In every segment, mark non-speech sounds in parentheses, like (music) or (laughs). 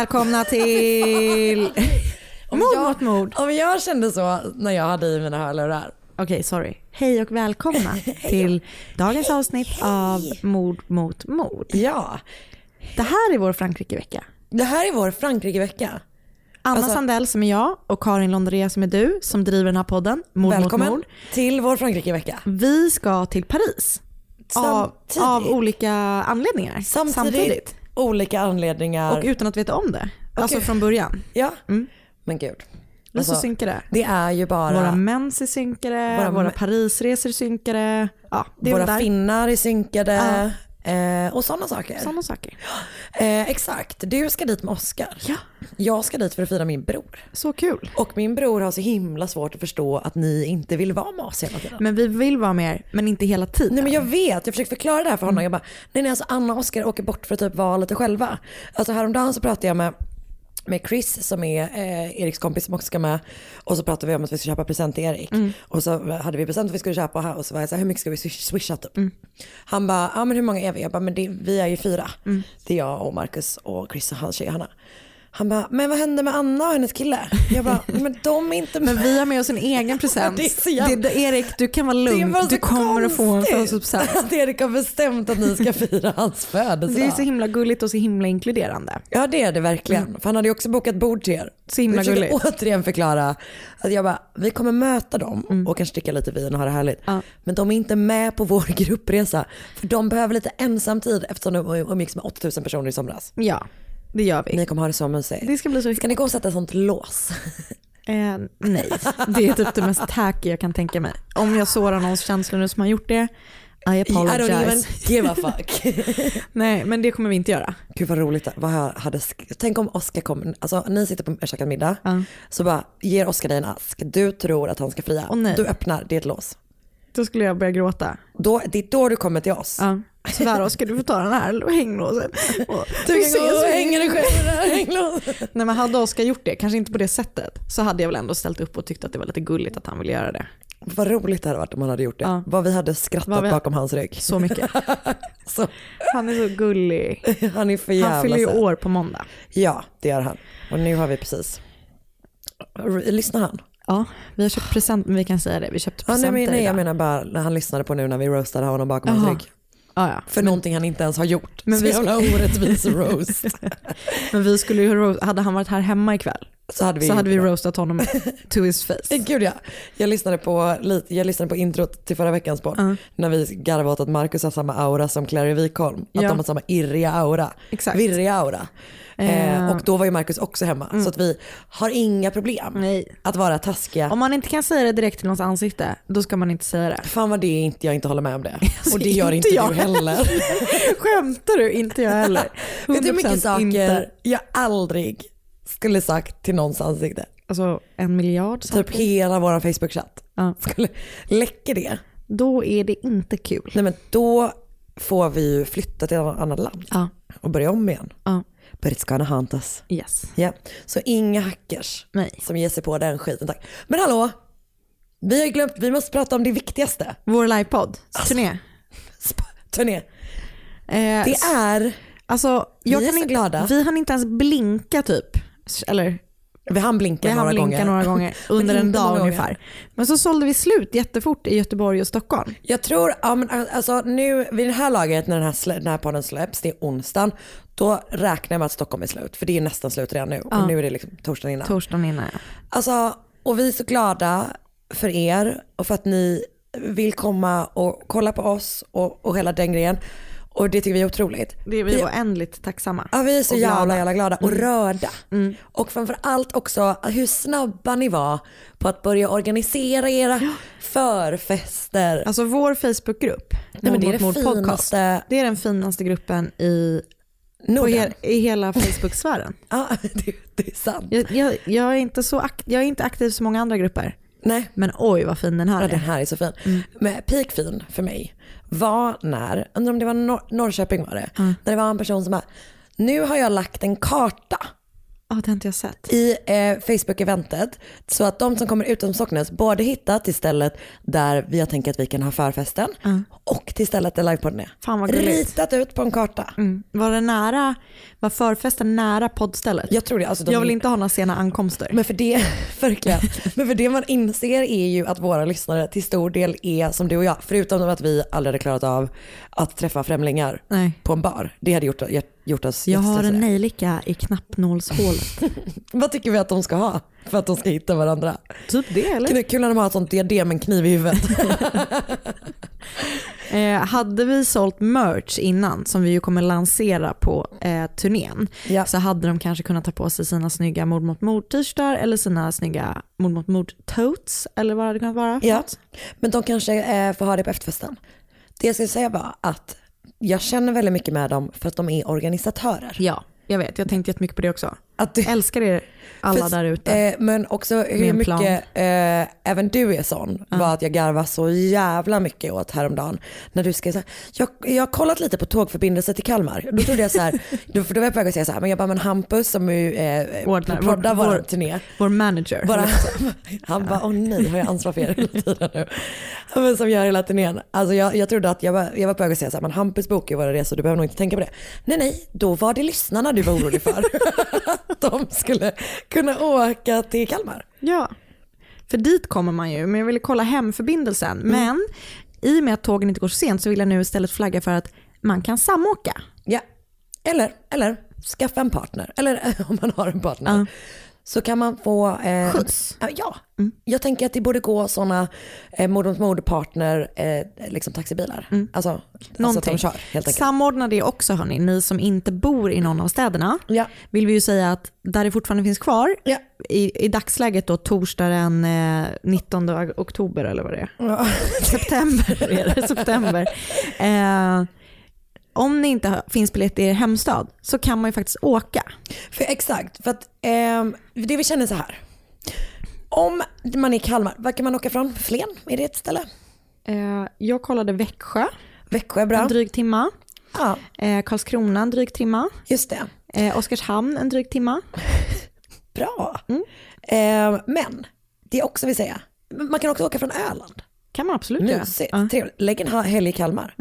Välkomna till (laughs) Mord mot mord. Om jag kände så när jag hade i mina hörlurar. Okej, sorry. Hej och välkomna (laughs) till dagens avsnitt av Mord mot mord. Ja, Det här är vår Frankrike-vecka. det här är vår Frankrike-vecka. Anna Alltså- Sandell som är jag och Karin Londrea som är du som driver den här podden Mord Välkommen mot mord. till vår Frankrike-vecka. Vi ska till Paris. Av, Samtidigt. av olika anledningar. Samtidigt, olika anledningar. Och utan att veta om det. Alltså Okej. från början. ja, Mm. men gud. Vi är så synkade. det är ju bara Våra mens är synkade, Våra våra, Parisresor är synkade. Ja, våra där. finnar är synkade. Eh, och sådana saker. Sådana saker. Eh, exakt, du ska dit med Oscar. Ja. Jag ska dit för att fira min bror. Så kul. Och min bror har så himla svårt att förstå att ni inte vill vara med oss hela tiden. Men vi vill vara med er, men inte hela tiden. Nej men jag vet, jag försöker förklara det här för honom. Jag bara, nej nej alltså Anna och Oskar åker bort för att typ vara lite själva. Alltså häromdagen så pratade jag med med Chris som är eh, Eriks kompis som också ska med. Och så pratade vi om att vi ska köpa present till Erik. Och så hade vi present vi skulle köpa här och så var jag så här, hur mycket ska vi swish- swisha typ? Han bara, ja men hur många är vi? Jag bara, men det, vi är ju fyra. Det är jag och Marcus och Chris och hans tjej Hanna. Han bara, men vad hände med Anna och hennes kille? Jag bara, (laughs) men de är inte med. Men vi har med oss en egen (laughs) present. Det är det, Erik, du kan vara lugn. Du kommer att få en konstigt födelsedagspresent. (laughs) Att Erik har bestämt att ni ska fira hans födelsedag. Det är så himla gulligt och så himla inkluderande. Ja det är det verkligen. För han hade ju också bokat bord till er. Så himla jag gulligt. återigen förklara att jag bara, vi kommer möta dem och kanske dricka lite vin och ha det härligt. Ja. Men de är inte med på vår gruppresa. För de behöver lite ensamtid eftersom de umgicks med 8000 personer i somras. Ja, det gör vi. Ni kommer ha det så mysigt. Det ska bli så... Ska ni gå och sätta sånt lås? (laughs) Eh, nej, det är typ det mest tacky jag kan tänka mig. Om jag sårar någons känslor nu som har gjort det, I I don't even apologize. give a fuck. (laughs) Nej, men det kommer vi inte göra. Gud vad roligt. Vad jag hade, tänk om Oskar kommer, alltså ni sitter på käkar middag, Ja. så bara ger Oskar dig en ask. Du tror att han ska fria. Nej. du öppnar, det är ett lås. Då skulle jag börja gråta. Då, det är då du kommer till oss. Ja. Sådär Oskar, du får ta den här hänglåset. Och- Du kan gå och hänga dig själv i det här hänglåset. Nej men hade Oskar gjort det, kanske inte på det sättet, så hade jag väl ändå ställt upp och tyckt att det var lite gulligt att han ville göra det. Vad roligt det hade varit om han hade gjort det. Ja. Vad vi hade skrattat vi- bakom hans rygg. Så mycket. (laughs) Så, Han är så gullig. (laughs) han är för jävla Han fyller ju år på måndag. Ja, det gör han. Och nu har vi precis... Lyssnar han? Ja, vi har köpt present, men vi kan säga det. Vi köpte Ja, nej, presenter men, nej, jag idag. menar bara när han lyssnade på nu när vi roastade honom bakom hans Jaha. rygg. Ja, ja. För någonting han inte ens har gjort. Men så vi- jävla orättvis roast. (laughs) Men vi skulle ju, hade han varit här hemma ikväll Så hade vi, så hade vi roastat honom (laughs) to his face. Eh, Gud ja. Jag lyssnade på, jag lyssnade på introt till förra veckans podd. Ja. När vi garvade åt att Marcus har samma aura som Clary Wikholm. Att Ja. de har samma irriga aura. Exakt. Virriga aura. Eh. Eh, och då var ju Marcus också hemma. Så att vi har inga problem Nej. att vara taskiga. Om man inte kan säga det direkt till någons ansikte, då ska man inte säga det. Fan vad det är inte, jag inte håller med om det. (laughs) Alltså, Och det gör inte jag du heller. (laughs) Skämtar du? Inte jag heller. Vet du hur mycket 100% saker inte. jag aldrig skulle sagt till någons ansikte. Alltså en miljard Typ saker. hela vår Facebook-chatt. Ja. Skulle läcka det. Då är det inte kul. Nej men då får vi ju flytta till ett annat land Ja. och börja om igen. Ja. But it's gonna haunt us. Yes. Ja, så inga hackers Nej. som ger sig på den skiten tack. Men hallå, vi har glömt, vi måste prata om det viktigaste. Vår livepodd, turné. Sp- Turné. Eh, Det är, alltså, jag Vi är kan så inte, glada. Vi hann inte ens blinka typ. Eller vi hann blinka vi hann några gånger. några gånger (laughs) under en dag ungefär. Men så sålde vi slut jättefort i Göteborg och Stockholm. Jag tror, ja, men alltså nu vid det här laget när den här, den här podden släpps, det är onsdagen, då räknar jag med att Stockholm är slut. För det är nästan slut redan nu. Ja. Och nu är det liksom torsdagen innan. Torsdagen innan ja. Alltså, och vi är så glada för er och för att ni vill komma och kolla på oss och, och hela den grejen. Och det tycker vi är otroligt. Det är vi Vi- oändligt tacksamma. Ja, vi är så och jävla, glada. Mm. jävla glada och rörda. Och framförallt också hur snabba ni var på att börja organisera era förfester. Alltså vår Facebookgrupp, Nej, men det är det mord podcast, finaste det är den finaste gruppen i, Norden. i hela (laughs) Facebook-sfären. Ja, det, det är sant. Jag, jag, jag, är inte så ak- jag är inte aktiv så många andra grupper, Nej, men oj vad fin den här ja, den är. här är så fin. Mm. Men peakfin för mig var när, undrar om det var Nor- Norrköping var det, Mm. när det var en person som bara, nu har jag lagt en karta Ja, det har inte jag sett. i eh, Facebook-eventet så att de som kommer utom Socknes både hittar till stället där vi har tänkt att vi kan ha förfesten och till stället där livepodden är. Fan vad gulligt. Ritat ut på en karta. Mm. Var det nära, var förfesten nära poddstället? Jag tror det. Alltså de jag vill inte ha några sena ankomster. Men för det, (laughs) verkligen. Men för det man inser är ju att våra lyssnare till stor del är som du och jag. Förutom att vi aldrig hade klarat av att träffa främlingar Nej. på en bar. Det hade gjort, gjort oss Jag har en nejlika i knappnålshålet. (laughs) Vad tycker vi att de ska ha för att de ska hitta varandra? typ det eller? Kul, kul när de har ett sånt diadem med en kniv i huvudet. (laughs) Eh, hade vi sålt merch innan, som vi ju kommer lansera på eh, turnén, Ja. så hade de kanske kunnat ta på sig sina snygga mord mot mord t-shirtar eller sina snygga mord mot mord totes eller vad det hade kunnat vara. Ja, men de kanske eh, får ha det på efterfesten. Det jag skulle säga var att jag känner väldigt mycket med dem för att de är organisatörer. ja, jag vet. Jag tänkte jättemycket på det också. Att du, Älskar er alla För- där ute. Eh, men också hur mycket eh, även du är sån var att jag garvade så jävla mycket åt häromdagen. När du skrev så här, jag, jag har kollat lite på tågförbindelse till Kalmar. Då trodde jag så här, (laughs) då, för då var jag på väg att säga så här, men jag bara men Hampus som ju eh, Ordnar- proddar vår- vår turné. Vår manager. Bara, (laughs) han bara, åh nej, har jag ansvar för er hela tiden nu? Men som gör hela turnén. Alltså jag, jag trodde att jag var, jag var på väg att säga så här, men Hampus bokar våra resor, du behöver nog inte tänka på det. Nej, nej, då var det lyssnarna du var orolig för. (laughs) De skulle kunna åka till Kalmar. Ja, för dit kommer man ju. Men jag ville kolla hemförbindelsen. Men i och med att tågen inte går så sent så vill jag nu istället flagga för att man kan samåka. Ja, eller, eller skaffa en partner. Eller (laughs) om man har en partner. Ja. Så kan man få... Eh, Skjuts. Ja, Ja, jag tänker att det borde gå sådana eh, mord mot mord partner eh, liksom taxibilar. Alltså, alltså att Någonting. de kör helt enkelt. Samordna det också hörni, ni som inte bor i någon av städerna. Ja. Vill vi ju säga att där det fortfarande finns kvar, Ja. i, i dagsläget då torsdag den eh, 19 oktober eller vad det är. Ja. September är det, september. (laughs) Eh, om det inte finns biljett i er hemstad så kan man ju faktiskt åka. För, exakt, för att ehm, det vi känner så här. Om man är i Kalmar, var kan man åka från? Flen, är det ett ställe? Eh, jag kollade Växjö, Växjö är bra. en dryg timma. Ja, Eh, Karlskrona en dryg timma. just det. Eh, Oskarshamn en dryg timma. (laughs) Bra. Mm. Ehm, men, det jag också vill säga, man kan också åka från Öland. Kan man absolut göra. Mysigt, Ja. trevligt. Lägg en helg i Kalmar.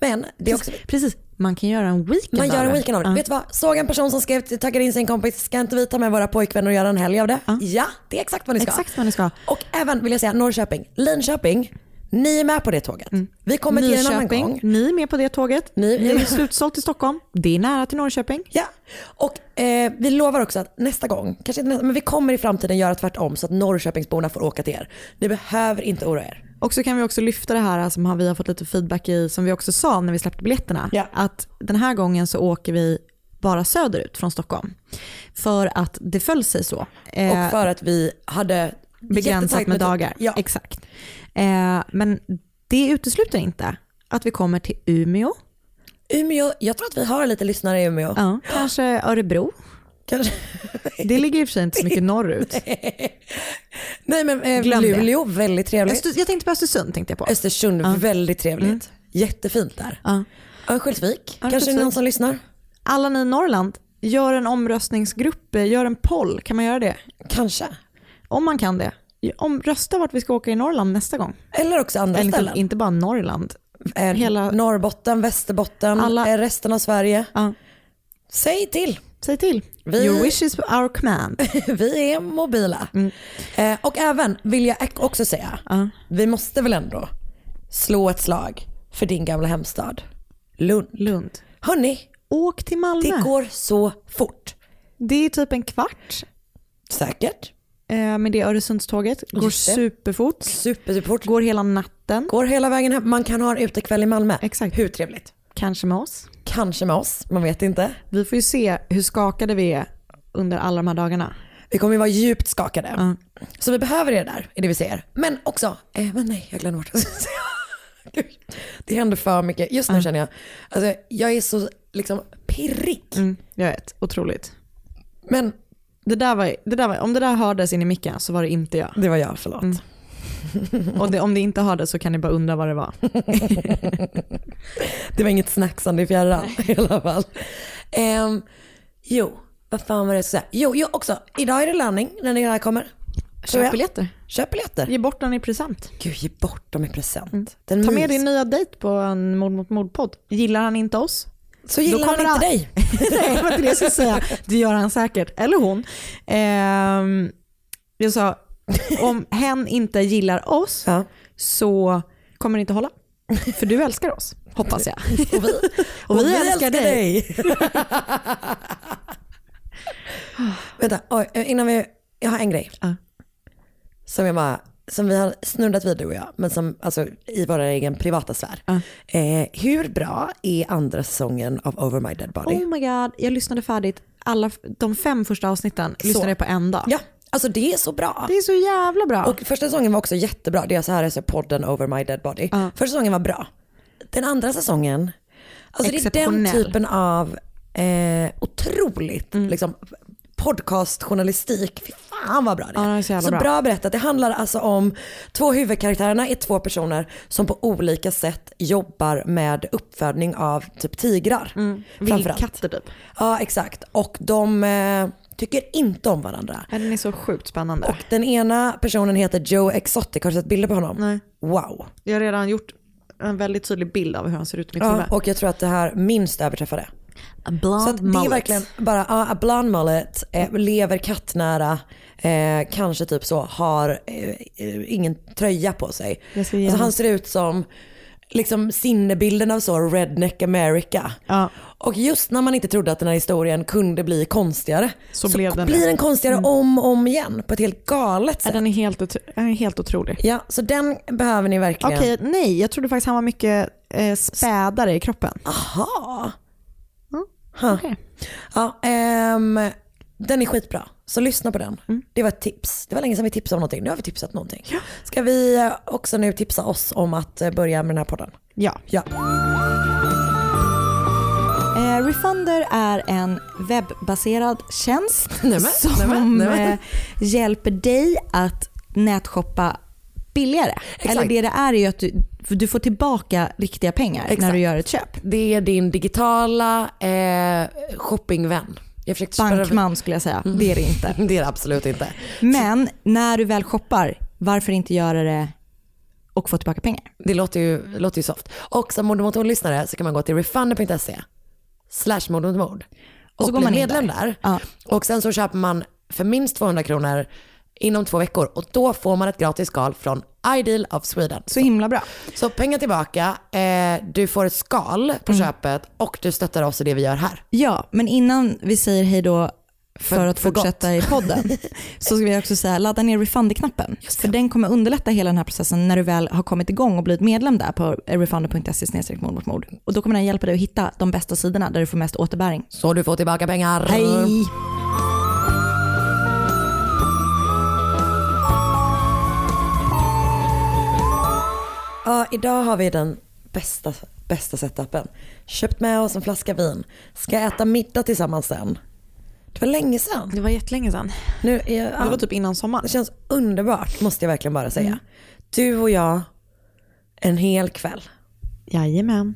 Men det är också, Precis, man kan göra en weekend man gör en weekend av det. Ja. Vet du vad? Såg en person som skrev, taggade in sin kompis, ska inte vi ta med våra pojkvänner och göra en helg av det? Ja, det är exakt vad ni ska. Exakt vad ni ska. Och även vill jag säga Norrköping, Linköping, ni är med på det tåget. Vi kommer till en annan gång. ni är med på det tåget. Ni- Ni är slutsålt i Stockholm. Det är nära till Norrköping. Ja, och eh, vi lovar också att nästa gång, kanske inte nästa, men vi kommer i framtiden göra tvärtom så att Norrköpingsborna får åka till er. Ni behöver inte oroa er. Och så kan vi också lyfta det här som vi har fått lite feedback i, som vi också sa när vi släppte biljetterna. Ja. Att den här gången så åker vi bara söderut från Stockholm. För att det föll sig så. Eh, Och för att vi hade begränsat med dagar. Ja, Exakt. Eh, men det utesluter inte att vi kommer till Umeå, Umeå, jag tror att vi har lite lyssnare i Umeå. ja. kanske Örebro. Kanske. Det ligger i och för sig inte så mycket norrut. (laughs) Nej men eh, Glöm det. Luleå, väldigt trevligt. Öster, jag tänkte på Östersund tänkte jag på. Östersund, Ja. väldigt trevligt. Jättefint där. Ja. Örnsköldsvik, kanske Örnsköldsvik. någon som lyssnar? Alla ni i Norrland, gör en omröstningsgrupp, eh, gör en poll. Kan man göra det? Kanske. Om man kan det. Om, rösta vart vi ska åka i Norrland nästa gång. Eller också andra Eller ställen. inte, bara Norrland. Eh, hela- Norrbotten, Västerbotten, Alla- eh, resten av Sverige. Ja. Säg till. Säg till. Vi- Your wish is our command. (laughs) Vi är mobila. Eh, och även vill jag också säga, Ja. vi måste väl ändå slå ett slag för din gamla hemstad Lund. Lund. Hörni, Åk till Malmö. det går så fort. Det är typ en kvart Säkert. eh, med det Öresundståget. Går Just det. superfort. Super, superfort. Går hela natten. Går hela vägen hem. Man kan ha en utekväll i Malmö. Exakt. Hur trevligt? Kanske med oss. Kanske med oss, man vet inte. Vi får ju se hur skakade vi är under alla de här dagarna. Vi kommer ju vara djupt skakade. Ja. Så vi behöver er där, är det vi säger. Men också, eh, men nej, jag glömde bort vad jag säga. (laughs) Gud, Det händer för mycket. Just nu känner jag, alltså, jag är så liksom pirrig. Mm, jag vet, otroligt. Men Det där var, det där var, om det där hördes in i micken så var det inte jag. det var jag, förlåt. Mm. (laughs) Och det, om det inte hördes så kan ni bara undra vad det var. (laughs) Det var inget snacksande i fjärran i alla fall. Ehm, jo, vad fan var det jag skulle säga? Jo, jo, också, idag är det landning när det här kommer. Köp biljetter. Köp biljetter. Ge bort den i present. Gud, ge bort dem i present. Mm. Ta med mys- din nya dejt på en mord mot mord-podd. Gillar han inte oss? Så gillar han inte han- dig. (laughs) Nej, det var inte det jag skulle säga. Det gör han säkert. Eller hon. Ehm, jag sa, om hen inte gillar oss Ja. så kommer det inte hålla. För du älskar oss, hoppas jag. Och vi, (laughs) Och vi älskar dig. (laughs) Vänta, oj, innan vi, jag har en grej. Ja. Som jag bara, som vi har snuddat vid du och jag, men som alltså i vår egen privata sfär. Ja. Eh, hur bra är andra säsongen av Over My Dead Body? Oh my god, jag lyssnade färdigt. Alla, de fem första avsnitten lyssnade jag på en dag. Ja, alltså det är så bra. Det är så jävla bra. Och första säsongen var också jättebra. Det är så här är så podden Over My Dead Body. Ja. Första säsongen var bra. Den andra säsongen, alltså det är den typen av eh, otroligt Mm. liksom, podcastjournalistik. Fy fan vad bra det är. Ja, det är så så bra. bra berättat. Det handlar alltså om två huvudkaraktärerna är två personer som på olika sätt jobbar med uppfödning av typ tigrar. framförallt. Vildkatter typ. Ja exakt. Och de eh, tycker inte om varandra. Ja, Den är så sjukt spännande. Och den ena personen heter Joe Exotic, har du sett bilder på honom? Nej. Wow. Jag har redan gjort en väldigt tydlig bild av hur han ser ut i mitt Ja, huvud. och jag tror att det här minst överträffar det. A Så att det är mullet. verkligen bara, ja, a blonde mullet, eh, lever kattnära, eh, kanske typ så, har eh, eh, ingen tröja på sig. Alltså han ser ut som liksom sinnebilden av så redneck America. Ja. Och just när man inte trodde att den här historien kunde bli konstigare Så blev den blir den konstigare om och om igen på ett helt galet Ja, sätt. den är helt, den är helt otrolig. Ja, så den behöver ni verkligen. Okej, nej, jag trodde faktiskt han var mycket eh, spädare i kroppen. Aha. Ja, Ha. okej. Ja, ehm, den är skitbra. Så lyssna på den. Mm. Det var ett tips. Det var länge sedan vi tipsade om någonting. Nu har vi tipsat någonting. Ska vi eh, också nu tipsa oss om att eh, börja med den här podden? Ja. Ja. Eh, Refunder är en webbaserad tjänst (laughs) Nämen, som nämen, nämen. eh, hjälper dig att nätshoppa billigare. Exakt. Eller det det är är ju att du, du får tillbaka riktiga pengar när Exakt. du gör ett köp. Det är din digitala eh, shoppingvän. Bankman skulle jag säga, det är det inte. (laughs) Det är det absolut inte. Men när du väl shoppar, varför inte göra det och få tillbaka pengar? Det låter ju, låter ju soft. Och som Mord mot mord-lyssnare så kan man gå till refunder.se slash mord mot mord. Och, så går man medlem där. där. Ja. Och sen så köper man för minst 200 kronor inom två veckor och då får man ett gratis skal från Ideal of Sweden. Så himla bra. Så pengar tillbaka, eh, du får ett skal på Mm. köpet och du stöttar oss i det vi gör här. Ja, men innan vi säger hej då för, För- att för fortsätta i podden (laughs) så ska vi också säga ladda ner Refunder-knappen. För den kommer underlätta hela den här processen när du väl har kommit igång och blivit medlem där på refunder.se mord mot mord. Och då kommer den hjälpa dig att hitta de bästa sidorna där du får mest återbäring. Så du får tillbaka pengar. Hej! Ja, idag har vi den bästa, bästa setupen. Köpt med oss en flaska vin. Ska äta middag tillsammans sen. Det var länge sedan. Det var jättelänge sedan. Nu är jag, Det var typ innan sommaren. Det känns underbart måste jag verkligen bara säga. Mm. Du och jag, en hel kväll. Jajamän.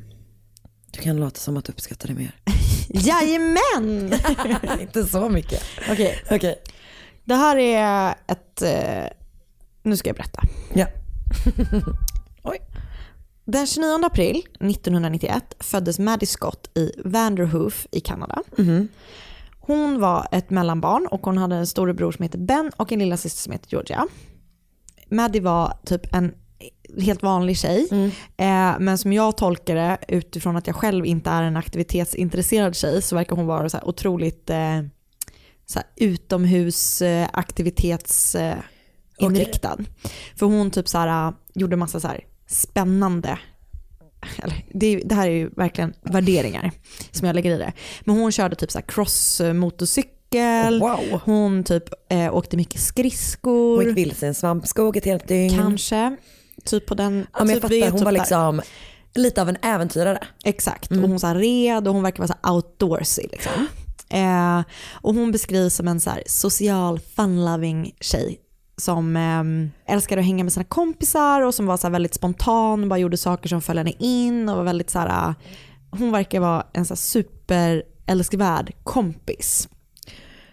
Du kan låta som att du uppskattar det mer. (laughs) Jajamän! (laughs) Inte så mycket. Okej, Okej. det här är ett... Eh, nu ska jag berätta. Ja. (laughs) Den 29 april 1991 föddes Maddie Scott i Vanderhoof i Kanada. Hon var ett mellanbarn och hon hade en storebror som heter Ben och en lilla syster som heter Georgia. Maddie var typ en helt vanlig tjej, eh, men som jag tolkar det utifrån att jag själv inte är en aktivitetsintresserad tjej så verkar hon vara så otroligt eh, så här utomhusaktivitets eh, inriktad. För hon typ så här, äh, gjorde massa så här spännande, eller det, det här är ju verkligen värderingar som jag lägger i det. Men hon körde typ så crossmotorcykel, Wow. hon typ eh, åkte mycket skridskor, Hon gick vilse i en svampskog ett helt dygn. kanske. Typ på den, Ja, men jag typ, är fattar, hon typ var där. liksom lite av en äventyrare. Exakt, Mm. och hon så red och hon verkar vara så outdoorsy. Liksom. Eh, och hon beskrivs som en så social fun-loving tjej som eh, älskade att hänga med sina kompisar och som var så väldigt spontan, bara gjorde saker som föll henne in och var väldigt så här, eh, hon verkar vara en så här super älskvärd kompis.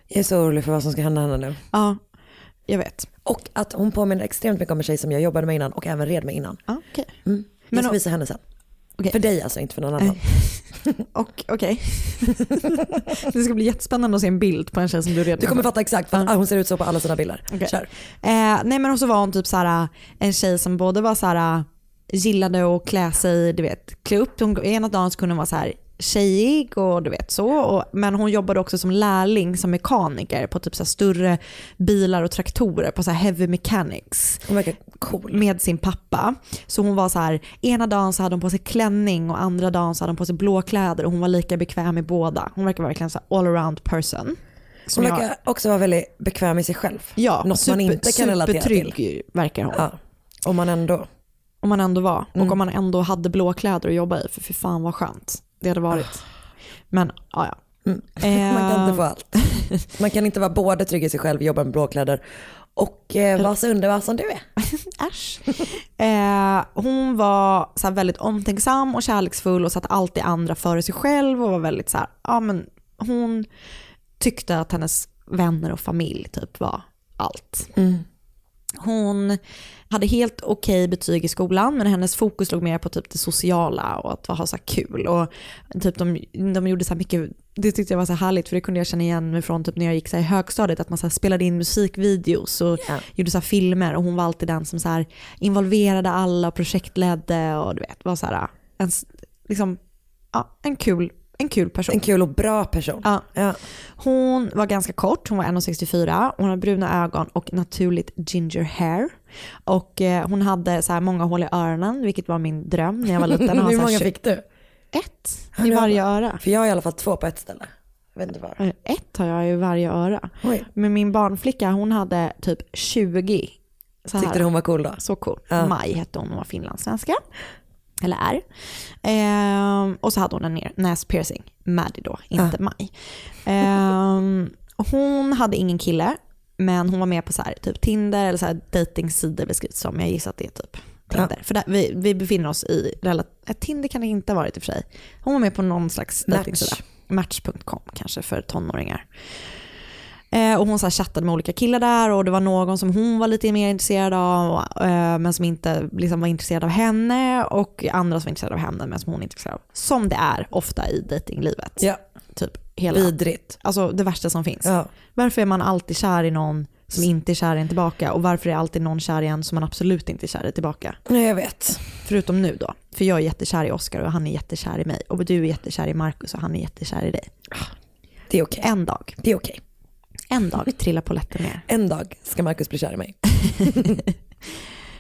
Jag är så orolig för vad som ska hända henne nu. Ja, jag vet. Och att hon påminner extremt mycket om en tjej som jag jobbade med innan och även red med innan. Okej. Mm. Jag ska och- visa henne sen. Okej. För dig alltså, inte för någon annan. (laughs) Och okej. (laughs) det ska bli jättespännande att se en bild på en tjej som du redan Du kommer fatta exakt, för att, ah, hon ser ut så på alla sina bilder. Okej. Kör. Eh, nej men och så var hon typ så här, en tjej som både var så här, gillade att klä sig, du vet, klä upp. Ena dagen så kunde hon vara så här tjejig och du vet så. Och, men hon jobbade också som lärling som mekaniker på typ så större bilar och traktorer på så heavy mechanics verkar cool. med sin pappa. Så hon var så här, ena dagen så hade hon på sig klänning och andra dagen så hade hon på sig blå kläder och hon var lika bekväm i båda. Hon verkar verkligen så all around person. Hon jag- verkar också vara väldigt bekväm i sig själv. Ja, Något man inte kan relatera till. supertrygg verkar hon. Ja. Om man ändå, Om man ändå var. Mm. Och om man ändå hade blå kläder att jobba i. För fy fan vad skönt det hade varit. Men ja, ja. Mm. (laughs) Man kan inte få allt. (laughs) Man kan inte vara både trygg i sig själv, jobba med blåkläder och eh, vara så underbar som du är. (laughs) Äsch. Eh, hon var så väldigt omtänksam och kärleksfull och satte alltid andra före sig själv och var väldigt så här, ja men hon tyckte att hennes vänner och familj typ var allt. Hon hade helt okej betyg i skolan men hennes fokus låg mer på typ det sociala och att ha så kul. Och typ de, de gjorde så mycket, det tyckte jag var så här härligt för det kunde jag känna igen mig från typ när jag gick så i högstadiet att man så spelade in musikvideos och Ja. gjorde så filmer och hon var alltid den som så involverade alla och projektledde och du vet var så här en, liksom, ja, en, kul, en kul person. En kul och bra person. Ja. Ja. Hon var ganska kort, hon var 1,64, hon hade bruna ögon och naturligt ginger hair. Och eh, hon hade så här många hål i öronen, vilket var min dröm när jag var liten. (laughs) Hur många fick du? Ett i varje öra. För jag har i alla fall två på ett ställe. Jag vet inte var. Eh, Ett har jag i varje öra. Oj. Men min barnflicka hon hade typ 20. Så här. Tyckte du hon var cool då? Så cool. Ja. Maj hette hon, hon var finlandssvenska. Eller är. Ehm, och så hade hon en näspiercing. Maddie då, inte Maj. Ehm, hon hade ingen kille, men hon var med på så här, typ Tinder eller så här datingsidor beskrivs som. Jag gissar att det är typ Tinder. För där, vi, vi befinner oss i, eh, Tinder kan det inte ha varit i och för sig. Hon var med på någon slags Match. datingsida. Match.com kanske för tonåringar. Eh, och hon så chattade med olika killar där och det var någon som hon var lite mer intresserad av eh, men som inte liksom, var intresserad av henne och andra som var intresserade av henne men som hon inte var intresserad av. Som det är ofta i datinglivet. Ja, Typ hela, vidrigt. alltså det värsta som finns. Ja. Varför är man alltid kär i någon som inte är kär i en tillbaka och varför är alltid någon kär i en som man absolut inte är kär i tillbaka? Nej, jag vet. Förutom nu då, för jag är jättekär i Oscar och han är jättekär i mig och du är jättekär i Markus och han är jättekär i dig. Det är okej. En dag, Det är okej. En dag trillar polletten ner. En dag ska Markus bli kär i mig. (laughs)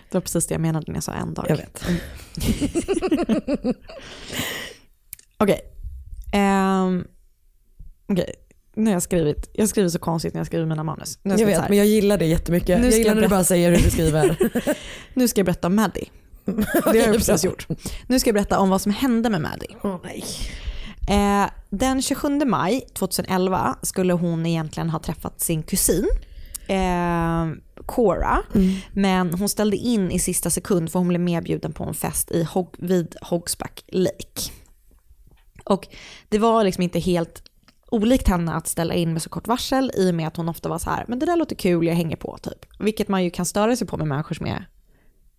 Det var precis det jag menade när jag sa en dag. Jag vet. (laughs) Okej. Ehm, Okej, nu har jag skrivit, jag skriver så konstigt när jag skriver mina manus. Nu Jag jag vet, men jag gillar det jättemycket. Nu jag ska gillar jag när du bara säger hur du skriver. (laughs) nu ska jag berätta om Maddie. Det har jag precis gjort. Nu ska jag berätta om vad som hände med Maddie. Åh nej. Eh, den 27 maj 2011 skulle hon egentligen ha träffat sin kusin. Eh, Cora. Men hon ställde in i sista sekund för hon blev medbjuden på en fest i Hog- vid Hogsback Lake. Och det var liksom inte helt olikt henne att ställa in med så kort varsel i och med att hon ofta var så här, men det där låter kul, jag hänger på typ. Vilket man ju kan störa sig på med människor som är,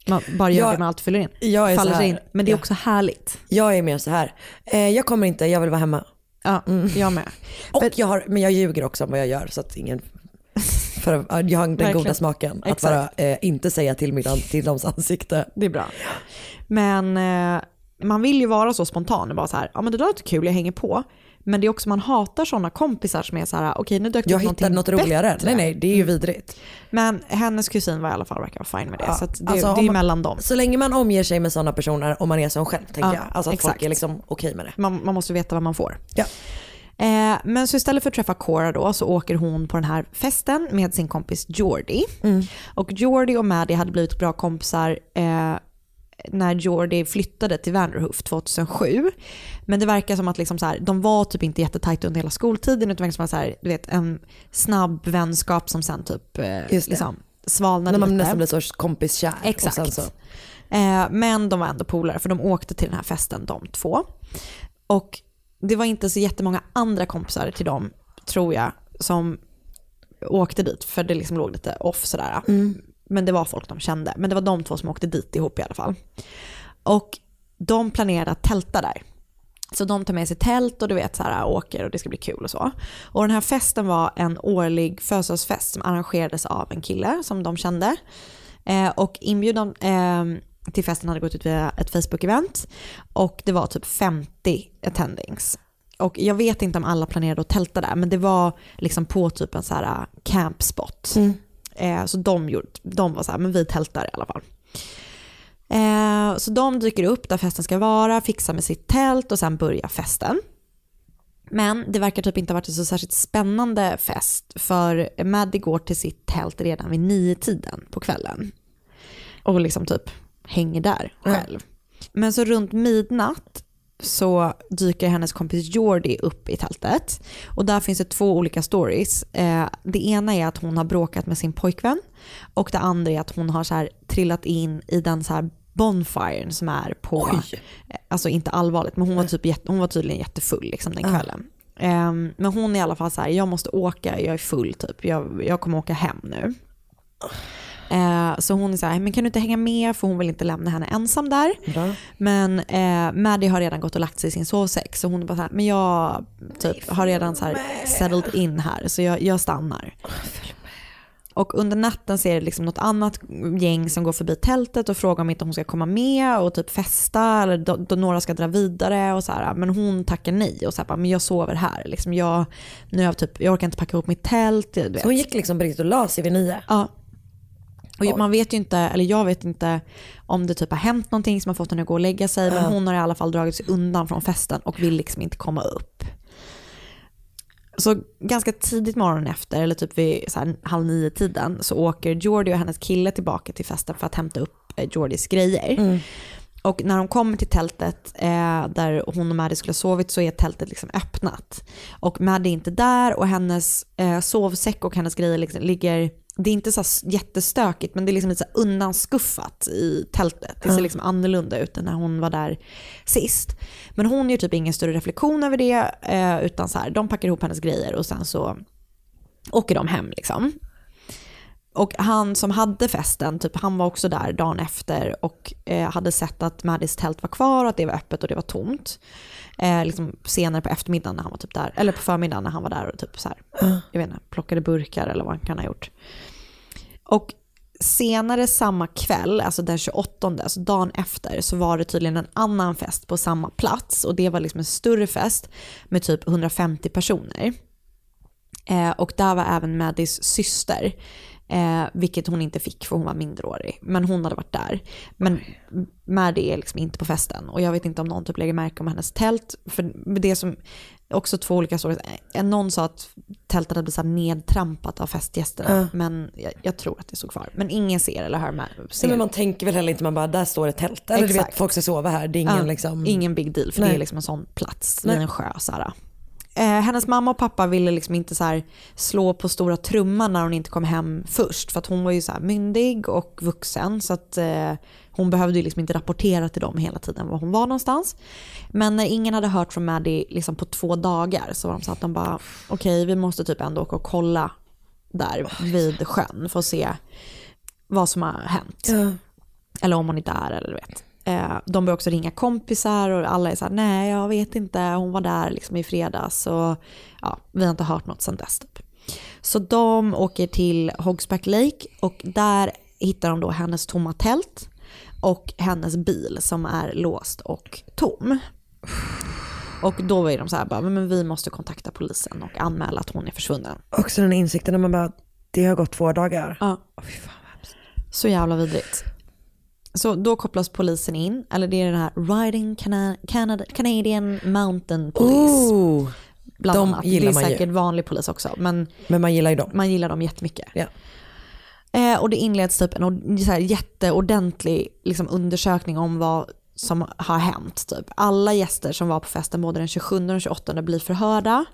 man bara gör Jag- det man alltid fyller in. jag är så Faller sig här- in. Men det är ja. också härligt. Jag är mer så här, eh, jag kommer inte, jag vill vara hemma. Ja, jag med. Och jag har, men jag ljuger också om vad jag gör så att ingen för jag har den Verkligen. goda smaken att bara eh, inte säga till, an- till någons ansikte. Det är bra. Men eh, man vill ju vara så spontan och bara så här, ja men det där låter kul, jag hänger på. Men det är också man hatar sådana kompisar som är så här, okej nu dök det Jag upp hittade någonting något roligare. bättre. Nej nej, det är ju vidrigt. Men hennes kusin var i alla fall verkar vara fine med det. Ja, Så det, alltså, det är man- mellan dem. Så länge man omger sig med sådana personer och man är som själv tänker Ja, jag. Alltså att exakt. folk är liksom okej med det. Man, man måste veta vad man får. Ja. Eh, men så istället för att träffa Cora då så åker hon på den här festen med sin kompis Jordi. Och Jordi och Maddie hade blivit bra kompisar eh, när Jordi flyttade till Vanderhoof 2007. Men det verkar som att liksom så här, de var typ inte jättetajta under hela skoltiden utan det verkar som att så här, du vet, en snabb vänskap som sen typ eh, liksom, svalnade När man lite. nästan blir sorts kompiskär. Exakt. Så, Eh, men de var ändå polare för de åkte till den här festen de två. Och det var inte så jättemånga andra kompisar till dem, tror jag, som åkte dit. För det liksom låg lite off sådär. Men det var folk de kände. Men det var de två som åkte dit ihop i alla fall. Och de planerade att tälta där. Så de tar med sig tält och du vet så här, åker och det ska bli kul och så. Och den här festen var en årlig födelsedagsfest som arrangerades av en kille som de kände. Eh, och inbjudan eh, till festen hade gått ut via ett Facebook-event och det var typ 50 attendings. Och jag vet inte om alla planerade att tälta där men det var liksom på typ en så här eh, campspot. campspot. Eh, så de, gjorde, de var så här, men vi tältar i alla fall. Eh, så de dyker upp där festen ska vara, fixar med sitt tält och sen börjar festen. Men det verkar typ inte ha varit en så särskilt spännande fest för Maddie går till sitt tält redan vid nio tiden på kvällen. Och liksom typ hänger där själv. Men så runt midnatt så dyker hennes kompis Jordi upp i tältet. Och där finns det två olika stories. Eh, det ena är att hon har bråkat med sin pojkvän och det andra är att hon har så här trillat in i den så här bonfiren som är på, eh, alltså inte allvarligt, men hon var, typ jätte, hon var tydligen jättefull liksom den kvällen. Ehm, men hon är i alla fall så här, jag måste åka, jag är full typ, jag, jag kommer åka hem nu. Eh, så hon är så här, men kan du inte hänga med för hon vill inte lämna henne ensam där. Bra. Men eh, Maddie har redan gått och lagt sig i sin sovsäck så hon är bara så här, men jag typ, har redan så här settled in här så jag, jag stannar. Och under natten ser det liksom något annat gäng som går förbi tältet och frågar om inte hon ska komma med och typ festa eller då, då några ska dra vidare och så här. Men hon tackar nej och så här, men jag sover här. Liksom jag, nu har jag, typ, jag orkar inte packa ihop mitt tält. Du vet. Så hon gick liksom på riktigt och la sig vid nio. Ja. Och man vet ju inte, eller jag vet inte om det typ har hänt någonting som har fått henne att gå och lägga sig. Men hon har i alla fall dragit sig undan från festen och vill liksom inte komma upp. Så ganska tidigt morgonen efter, eller typ vid så här halv nio tiden, så åker Jordi och hennes kille tillbaka till festen för att hämta upp eh, Jordis grejer. Och när de kommer till tältet eh, där hon och Maddie skulle ha sovit så är tältet liksom öppnat. Och Maddie är inte där och hennes eh, sovsäck och hennes grejer liksom ligger, det är inte så jättestökigt men det är liksom lite så undanskuffat i tältet. Det ser liksom annorlunda ut än när hon var där sist. Men hon gör typ ingen större reflektion över det eh, utan så här, de packar ihop hennes grejer och sen så åker de hem liksom. Och han som hade festen, typ, han var också där dagen efter och eh, hade sett att Maddies tält var kvar och att det var öppet och det var tomt. Eh, liksom senare på eftermiddagen när han var typ där, eller på förmiddagen när han var där och typ så här, jag vet inte, plockade burkar eller vad han kan ha gjort. Och senare samma kväll, alltså den 28, alltså dagen efter, så var det tydligen en annan fest på samma plats och det var liksom en större fest med typ 150 personer. Eh, och där var även Maddies syster Eh, vilket hon inte fick för hon var minderårig. Men hon hade varit där. Men Maddie är liksom inte på festen. Och jag vet inte om någon typ lägger märke om hennes tält. För det som, också två olika stories. Eh, Någon sa att tältet hade blivit nedtrampat av festgästerna. Men jag, jag tror att det stod kvar. Men ingen ser eller hör med. Ser. Men man tänker väl heller inte, man bara där står ett tält. Eller du vet, Exakt. folk ska sova här. Det är ingen Ja, liksom... Ingen big deal för det Nej. är liksom en sån plats Nej. vid en sjö. Så här. Eh, hennes mamma och pappa ville liksom inte så slå på stora trumman när hon inte kom hem först. För att hon var ju så myndig och vuxen. Så att eh, hon behövde ju liksom inte rapportera till dem hela tiden var hon var någonstans. Men när ingen hade hört från Maddie liksom på två dagar så var de så att de bara okej vi måste typ ändå åka och kolla där vid sjön för att se vad som har hänt. Ja. Eller om hon inte är eller du vet. Eh, de börjar också ringa kompisar och alla är så här, nej jag vet inte, hon var där liksom i fredags och ja, vi har inte hört något sedan dess. Typ. Så de åker till Hogsback Lake och där hittar de då hennes tomma tält och hennes bil som är låst och tom. Och då ju de så här, bara, men vi måste kontakta polisen och anmäla att hon är försvunnen. Också den insikten när man bara, det har gått två dagar. Ja. Så jävla vidrigt. Så då kopplas polisen in, eller det är den här Riding Cana- Canada, Canadian Mountain Police. Oh, bland de annat. gillar det är man ju. säkert vanlig polis också, men men man gillar ju dem. man gillar dem jättemycket. Ja. Eh, och det inleds typ en så här jätteordentlig liksom, undersökning om vad som har hänt. Typ. Alla gäster som var på festen både den 27 och den 28 blir förhörda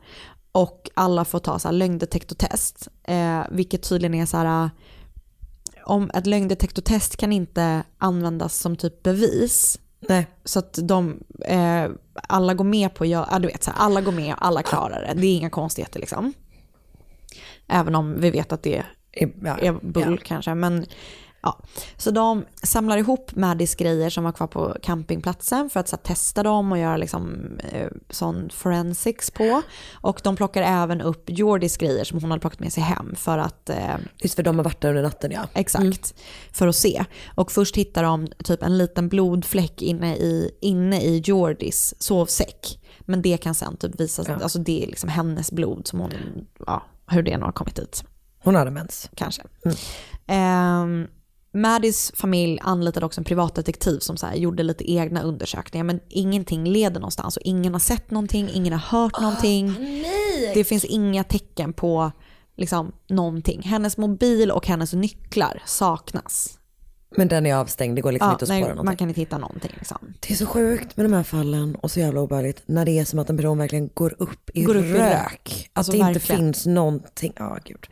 och alla får ta så här lögndetektortest. Eh, vilket tydligen är så här, om ett lögndetektortest kan inte användas som typ bevis. Nej. Så att de, eh, alla går med på, ja, du vet, så här, alla går med, alla klarar det. Det är inga konstigheter liksom. Även om vi vet att det Ja. är bull kanske. Men, ja. Så de samlar ihop Maddies grejer som var kvar på campingplatsen för att här, testa dem och göra liksom, eh, sån forensics på. Och de plockar även upp Jordis grejer som hon hade plockat med sig hem för att eh, Just för de har varit där under natten ja. Exakt, för att se. Och först hittar de typ en liten blodfläck inne i, inne i Jordis sovsäck. Men det kan sen typ visa sig, Ja. alltså det är liksom hennes blod som hon, ja, hur det nu har kommit dit, Hon hade mens. kanske. Mm. Maddies familj anlitade också en privatdetektiv som så här gjorde lite egna undersökningar men ingenting leder någonstans och ingen har sett någonting, ingen har hört någonting. Det finns inga tecken på liksom, någonting. Hennes mobil och hennes nycklar saknas. Men den är avstängd, det går liksom Ja, inte att nej, spåra någonting. man kan inte hitta någonting. Liksom. Det är så sjukt med de här fallen och så jävla obehagligt när det är som att en person verkligen går upp i Går upp i rök. rök. Att Alltså det inte verkligen. finns någonting. Ja, gud.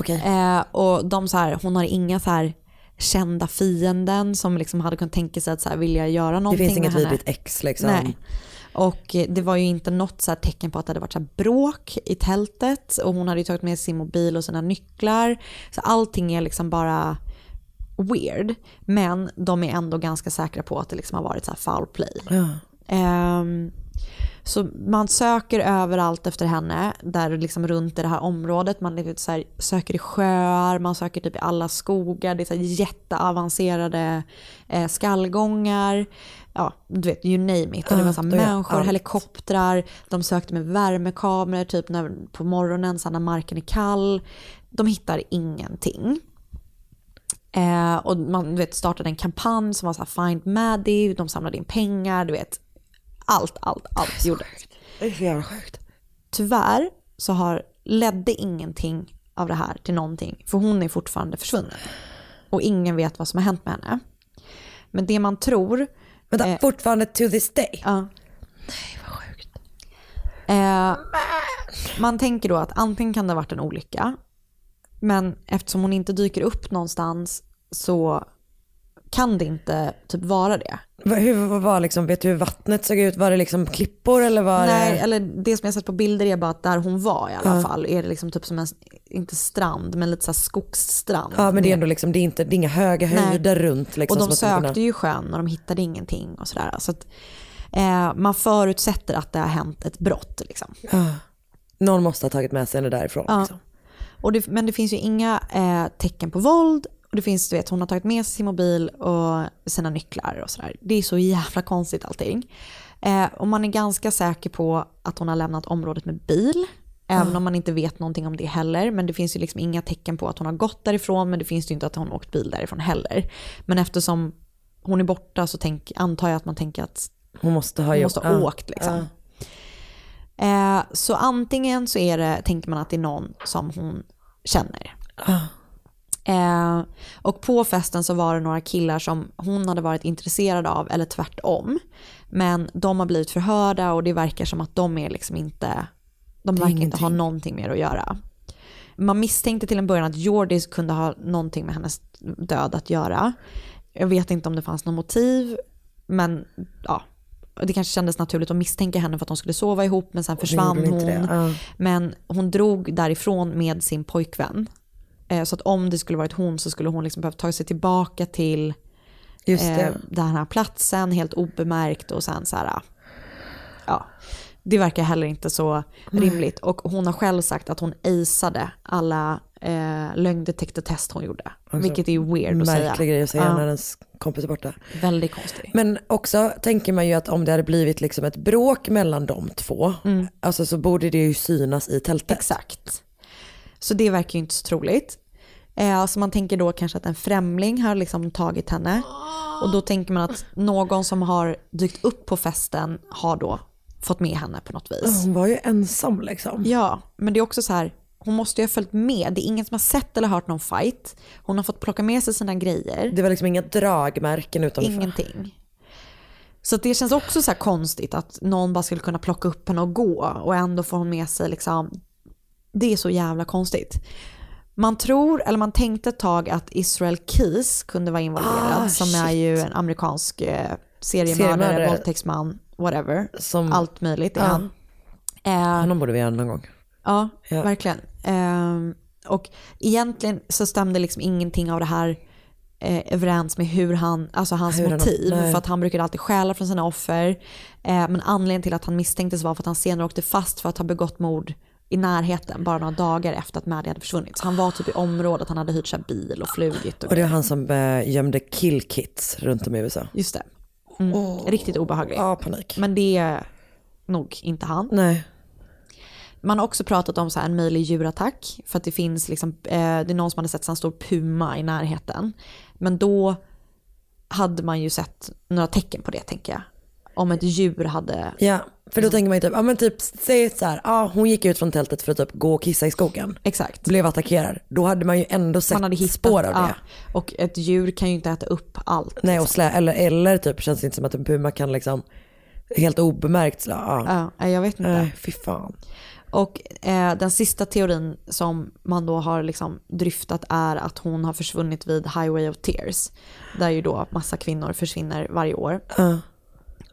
Okej. Eh, och de så här, hon har inga så här kända fienden som liksom hade kunnat tänka sig att så här, vilja göra Det någonting finns inget vidrigt ex liksom. Nej. Och eh, det var ju inte något så här tecken på att det hade varit så bråk i tältet och hon hade ju tagit med sin mobil och sina nycklar. Så allting är liksom bara weird. Men de är ändå ganska säkra på att det liksom har varit så här foul play. Ja. Ehm, så man söker överallt efter henne, där liksom runt i det här området. Man liksom så här, söker i sjöar, man söker typ i alla skogar. Det är så här jätteavancerade eh, skallgångar. Ja, du vet, you name it. Och det var så här människor, helikoptrar, de sökte med värmekameror typ när, på morgonen så när marken är kall. De hittar ingenting. Eh, och man du vet, startade en kampanj som var så här Find Maddie, de samlade in pengar, du vet. Allt, allt, allt gjordes. Det är så jävla sjukt. Tyvärr så har, ledde ingenting av det här till någonting, för hon är fortfarande försvunnen. Och ingen vet vad som har hänt med henne. Men det man tror, Vänta, Eh. fortfarande to this day. ja. Eh, man tänker då att antingen kan det ha varit en olycka, men eftersom hon inte dyker upp någonstans så kan det inte typ vara det. Hur var liksom, vet du hur vattnet såg ut? Var det liksom klippor eller var Nej, det? eller det som jag sett på bilder är bara att där hon var i alla fall är det liksom typ som en, inte strand, men lite så skogsstrand. Ja men det är ändå liksom, det är, inte, det är inga höga Nej. höjder runt. Liksom, och de sökte ju sjön och de hittade ingenting och sådär. Så att, eh, man förutsätter att det har hänt ett brott. Liksom. kunna- Ja. Någon måste ha tagit med sig henne därifrån. Ja. Liksom. Det, men det finns ju inga eh, tecken på våld. Och det finns, du vet, hon har tagit med sig sin mobil och sina nycklar och sådär. Det är så jävla konstigt allting. Eh, och man är ganska säker på att hon har lämnat området med bil. Även om man inte vet någonting om det heller. Men det finns ju liksom inga tecken på att hon har gått därifrån. Men det finns ju inte att hon har åkt bil därifrån heller. Men eftersom hon är borta så tänk, antar jag att man tänker att Hon måste ha hon måste ha åkt. Liksom. Eh, så antingen så är det, tänker man att det är någon som hon känner. Eh, och på festen så var det några killar som hon hade varit intresserad av, eller tvärtom. Men de har blivit förhörda och det verkar som att de är liksom inte, de verkar inte ha ingenting. någonting mer att göra. Man misstänkte till en början att Jordis kunde ha någonting med hennes död att göra. Jag vet inte om det fanns något motiv, men ja, det kanske kändes naturligt att misstänka henne för att de skulle sova ihop, men sen försvann hon. ja. Men hon drog därifrån med sin pojkvän. Eh, Så att om det skulle varit hon så skulle hon liksom behövt ta sig tillbaka till Just det. eh, den här platsen helt obemärkt och sen så här, ja. Det verkar heller inte så rimligt. Och hon har själv sagt att hon aceade alla eh, lögndetektortest hon gjorde. vilket är weird att säga. Alltså, Märklig grej att säga Ja, när ens kompis är borta. Väldigt konstigt. Men också tänker man ju att om det hade blivit liksom ett bråk mellan de två, alltså så borde det ju synas i tältet. Exakt. Så det verkar ju inte så troligt. Eh, så man tänker då kanske att en främling har liksom tagit henne. Och då tänker man att någon som har dykt upp på festen har då fått med henne på något vis. Hon var ju ensam liksom. Ja, men det är också så här, hon måste ju ha följt med. Det är ingen som har sett eller hört någon fight. Hon har fått plocka med sig sina grejer. Det var liksom inga dragmärken utanför. Ingenting. Så det känns också så här konstigt att någon bara skulle kunna plocka upp henne och gå och ändå får hon med sig liksom, det är så jävla konstigt. Man tror, eller man tänkte ett tag att Israel Keys kunde vara involverad, Ah, som är ju en amerikansk eh, seriemördare, våldtäktsman, whatever. Som- Allt möjligt är Ja. han. Eh, Honom borde vi göra någon gång. Ja, Ja. verkligen. Ehm, och egentligen så stämde liksom ingenting av det här eh, överens med hur han, alltså hans Hur han- motiv. nej. för att han brukade alltid stjäla från sina offer. Eh, men anledningen till att han misstänktes var för att han senare åkte fast för att ha begått mord i närheten bara några dagar efter att Maddie hade försvunnit. Så han var typ i området, han hade hyrt sig bil och flugit. Och Och det var han som eh, gömde killkits runt om i USA. Just det. Mm. Riktigt obehagligt. Ja, panik. Men det är nog inte han. Nej. Man har också pratat om så här en möjlig djurattack för att det finns liksom, eh, det är någon som hade sett en stor puma i närheten. Men då hade man ju sett några tecken på det tänker jag. Om ett djur hade, Ja, för då tänker man ju typ, ja men typ, säg så här, ja hon gick ut från tältet för att typ gå och kissa i skogen. exakt. Blev attackerad. Då hade man ju ändå sett Man hade hittat, spår av det. ja. Och ett djur kan ju inte äta upp allt. Nej, och liksom. slä, eller, eller typ känns det inte som att en puma kan liksom helt obemärkt slå. Ja. Ja, jag vet inte. Nej, fy fan. Och eh, den sista teorin som man då har liksom dryftat är att hon har försvunnit vid Highway of Tears. Där ju då massa kvinnor försvinner varje år. Ja.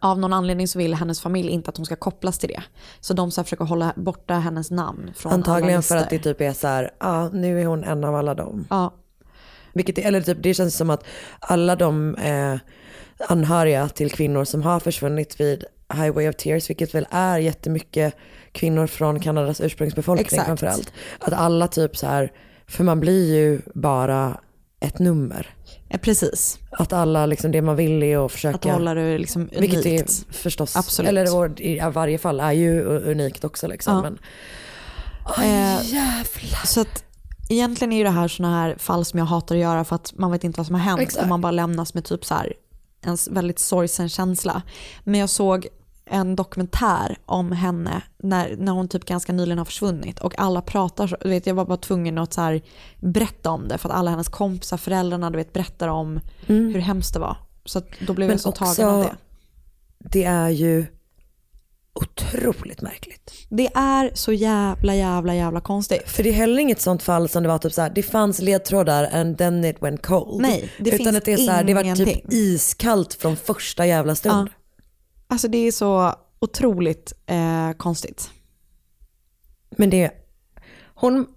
Av någon anledning så vill hennes familj inte att hon ska kopplas till det. Så de så här försöker hålla borta hennes namn från Antagligen för att det typ är så här, ja nu är hon en av alla dem. Ja, Vilket, eller typ, det känns som att alla de eh, anhöriga till kvinnor som har försvunnit vid Highway of Tears, vilket väl är jättemycket kvinnor från Kanadas ursprungsbefolkning Exakt. framförallt. Att alla typ så här, för man blir ju bara ett nummer. Eh, precis. Att alla, liksom det man vill är att försöka. Att hålla det liksom unikt. Vilket är förstås, Absolut. eller i varje fall är ju unikt också liksom. Ja. Men, Eh, Så att egentligen är ju det här sådana här fall som jag hatar att göra för att man vet inte vad som har hänt Exakt. och man bara lämnas med typ så här en väldigt sorgsen känsla. Men jag såg en dokumentär om henne när, när hon typ ganska nyligen har försvunnit och alla pratar, så- du vet jag var bara tvungen att så här berätta om det för att alla hennes kompisar, föräldrarna du vet berättar om hur hemskt det var. Så då blev Men jag så tagen också- av det. det är ju otroligt märkligt. Det är så jävla jävla jävla konstigt. För det är heller inget sånt fall som det var typ så här, det fanns ledtrådar and then it went cold. Nej, det Utan finns att det är så här, det var typ iskallt från första jävla stund. Alltså det är så otroligt eh, konstigt. Men det, hon,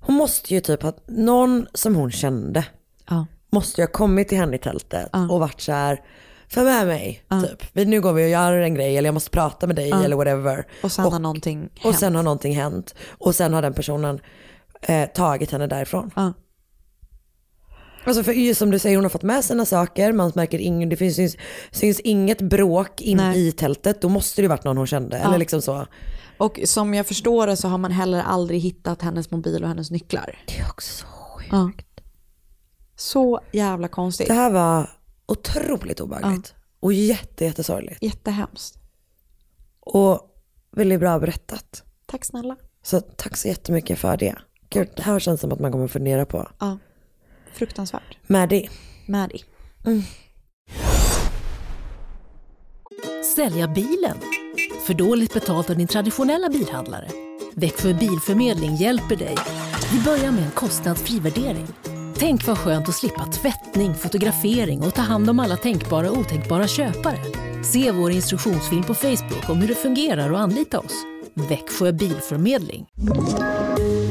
hon måste ju typ ha, någon som hon kände Ja. måste ju ha kommit till henne i tältet och varit så här, för med mig, typ. Vi- Nu går vi och gör en grej eller jag måste prata med dig eller whatever. Och sen har någonting Och hänt. sen har någonting hänt. Och sen har den personen eh, tagit henne därifrån. Ja. Alltså för som du säger, hon har fått med sina saker, man märker ingen, det finns, syns, syns inget bråk in Nej. i tältet, då måste det ju varit någon hon kände. Eller liksom så. Och som jag förstår det så har man heller aldrig hittat hennes mobil och hennes nycklar. Det är också så sjukt. Ja. Så jävla konstigt. Det här var otroligt obehagligt. Och jätte, jättesorgligt. Jättehemskt. Och väldigt bra berättat. Tack snälla. Så tack så jättemycket för det. Gud, det här känns som att man kommer fundera på. Ja. Fruktansvärt. Maddie. Maddie. Sälja bilen? För dåligt betalt av din traditionella bilhandlare? Växjö Bilförmedling hjälper dig. Vi börjar med en kostnadsfri värdering. Tänk vad skönt att slippa tvättning, fotografering och ta hand om alla tänkbara och otänkbara köpare. Se vår instruktionsfilm på Facebook om hur det fungerar och anlita oss. Växjö Bilförmedling.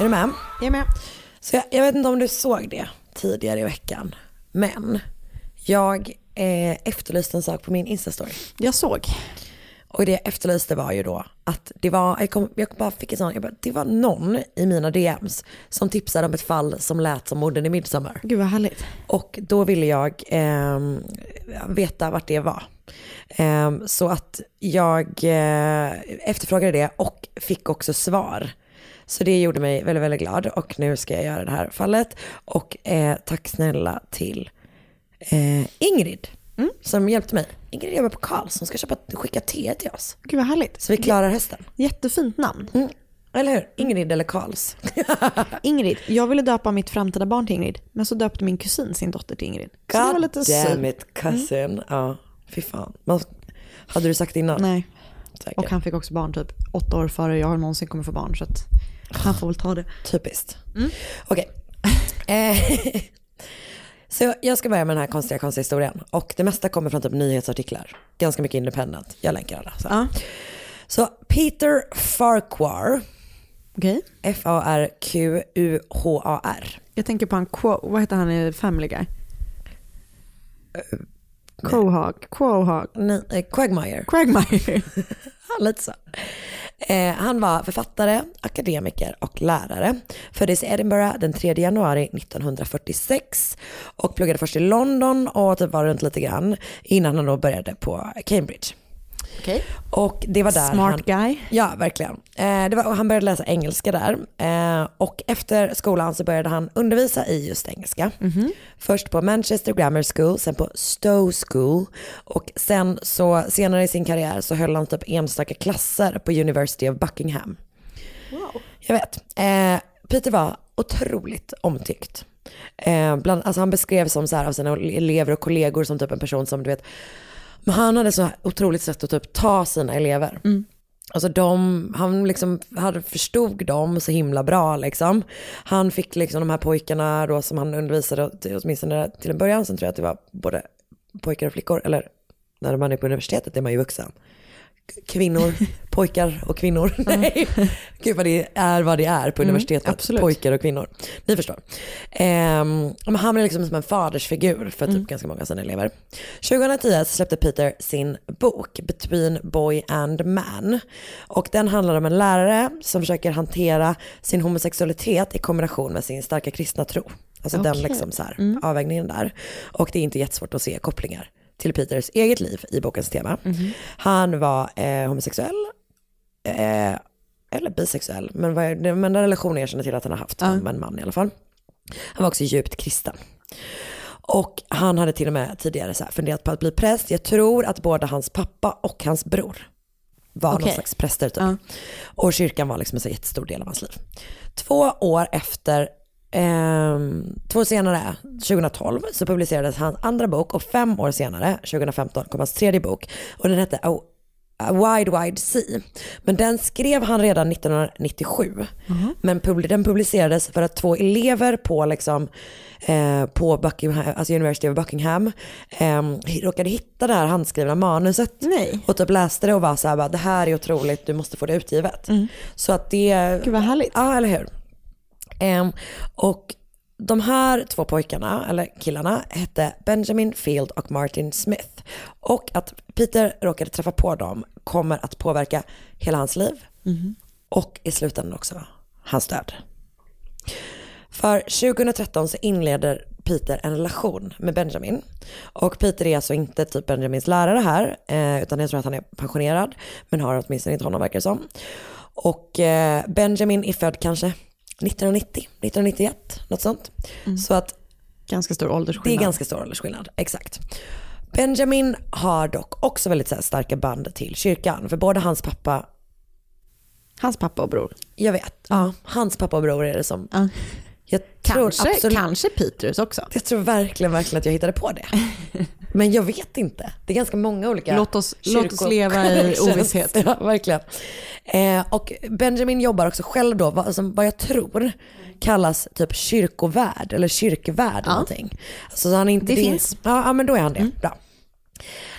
Är du med? Jag är med. Så jag, jag vet inte om du såg det tidigare i veckan. Men jag eh, efterlyste en sak på min Insta-story. Jag såg. Och det jag efterlyste var ju då att det var, jag, kom, jag bara fick en sån, jag bara, det var någon i mina DMs som tipsade om ett fall som lät som morden i Midsommar. Gud vad härligt. Och då ville jag ehm, veta vart det var. Ehm, så att jag eh, efterfrågade det och fick också svar. Så det gjorde mig väldigt, väldigt glad och nu ska jag göra det här fallet. Och eh, tack snälla till eh, Ingrid som hjälpte mig. Ingrid jobbar på Karlsson, ska köpa, skicka te till oss. Gud vad härligt. Så vi klarar hösten. Jättefint namn. Eller hur? Ingrid eller Karls. (laughs) Ingrid. Jag ville döpa mitt framtida barn till Ingrid. Men så döpte min kusin sin dotter till Ingrid. Så det var God lite damn it cousin. Ja, fy fan. Man, hade du sagt innan? Nej. Säkert. Och han fick också barn typ åtta år före jag någonsin kommer få barn. Så att han får väl ta det. Typiskt. Okej. (laughs) Eh, (laughs) Så jag ska börja med den här konstiga, konstiga historien. Och det mesta kommer från typ nyhetsartiklar. Ganska mycket independent. Jag länkar alla. Så, så Peter Farquhar. Okej. F-A-R-Q-U-H-A-R. Jag tänker på han, vad heter han i Family Guy? Quahog. Quahog. Nej, eh, Quagmire. Quagmire. (laughs) Lite så. Eh, han var författare, akademiker och lärare. Föddes i Edinburgh den 3 januari 1946 och pluggade först i London och typ var runt lite grann innan han då började på Cambridge. Okej. Och det var där Smart han, guy. Ja, verkligen. Eh, det var, han började läsa engelska där. Eh, och efter skolan så började han undervisa i just engelska. Först på Manchester Grammar School, sen på Stowe School. Och sen så senare i sin karriär så höll han typ enstaka klasser på University of Buckingham. Jag vet. Eh, Peter var otroligt omtyckt. Eh, bland, alltså han beskrevs som så här av sina elever och kollegor som typ en person som du vet, men han hade så otroligt sätt att typ ta sina elever. Alltså de, han liksom hade, förstod dem så himla bra liksom. Han fick liksom de här pojkarna då som han undervisade, till- åtminstone till en början, sen tror jag att det var både pojkar och flickor, eller när man är på universitetet är man ju vuxen. Kvinnor, (laughs) pojkar och kvinnor. (laughs) Nej, gud vad det är vad det är på universitetet. absolut. Pojkar och kvinnor. Ni förstår. Men han blev liksom som en fadersfigur för typ ganska många av sina elever. 2010 så släppte Peter sin bok Between Boy and Man. Och den handlar om en lärare som försöker hantera sin homosexualitet i kombination med sin starka kristna tro. Alltså den Okej. liksom så här, avvägningen där. Och det är inte jättesvårt att se kopplingar till Peters eget liv i bokens tema. Han var eh, homosexuell, eh, eller bisexuell, men, vad, men den relationen jag känner till att han har haft med en man i alla fall. Han var också djupt kristen. Och han hade till och med tidigare så här funderat på att bli präst. Jag tror att både hans pappa och hans bror var någon Okej. slags präster typ. Och kyrkan var liksom en så jättestor del av hans liv. Två år efter, ehm, två år senare, 2012, så publicerades hans andra bok och fem år senare, 2015, kom hans tredje bok. Och den hette A, A Wide Wide Sea. Men den skrev han redan 1997. Men pub- den publicerades för att två elever på, liksom, eh, på Buckingham, alltså University of Buckingham eh, råkade hitta det här handskrivna manuset. Och typ läste det och var så här, bara, det här är otroligt, du måste få det utgivet. Så att det... Gud vad härligt. Ja, eller hur. Och de här två pojkarna, eller killarna, hette Benjamin Field och Martin Smith. Och att Peter råkade träffa på dem kommer att påverka hela hans liv och i slutändan också hans död. För 2013 så inleder Peter en relation med Benjamin. Och Peter är alltså inte typ Benjamins lärare här, eh, utan jag tror att han är pensionerad, men har åtminstone inte honom verkar det som. Och eh, Benjamin är född kanske 1990, 1991, något sånt. Så att Ganska stor det åldersskillnad. är ganska stor åldersskillnad, exakt. Benjamin har dock också väldigt här, starka band till kyrkan, för både hans pappa, Hans pappa och bror. jag vet, ja, hans pappa och bror är det som, jag tror Kanske, absolut, kanske Petrus också. jag tror verkligen, verkligen att jag hittade på det. (laughs) Men jag vet inte, det är ganska många olika Låt oss- låt oss leva i (laughs) ovisshet. (laughs) Ja, verkligen. Eh, och Benjamin jobbar också själv då, vad, som, vad jag tror kallas typ kyrkovärd eller kyrkvärd Ja. någonting. Så han är inte Det din- finns. Ja, men då är han det. Bra.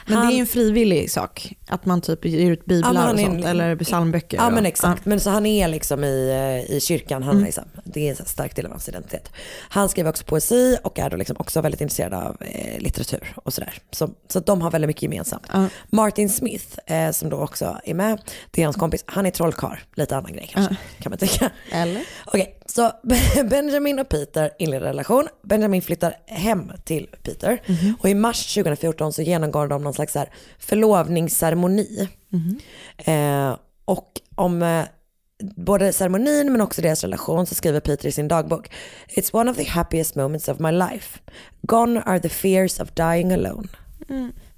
Men Han- det är ju en frivillig sak. Att man typ ger ut Ja, biblar han och är sånt. en- Eller psalmböcker. Ja och- men exakt, men så han är liksom i, eh, i kyrkan, han liksom, det är en stark del av hans identitet. Han skriver också poesi och är då liksom också väldigt intresserad av eh, litteratur och sådär. Så, så de har väldigt mycket gemensamt. Martin Smith, eh, som då också är med, det är hans kompis, han är trollkarl, lite annan grej kanske, kan man tycka. Eller? Okej, så (laughs) Benjamin och Peter inleder relation. Benjamin flyttar hem till Peter. Och i mars 2014 så genomgår de någon slags här förlovningsceremoni. Eh, och om eh, både ceremonin men också deras relation så skriver Peter i sin dagbok It's one of the happiest moments of my life. Gone are the fears of dying alone.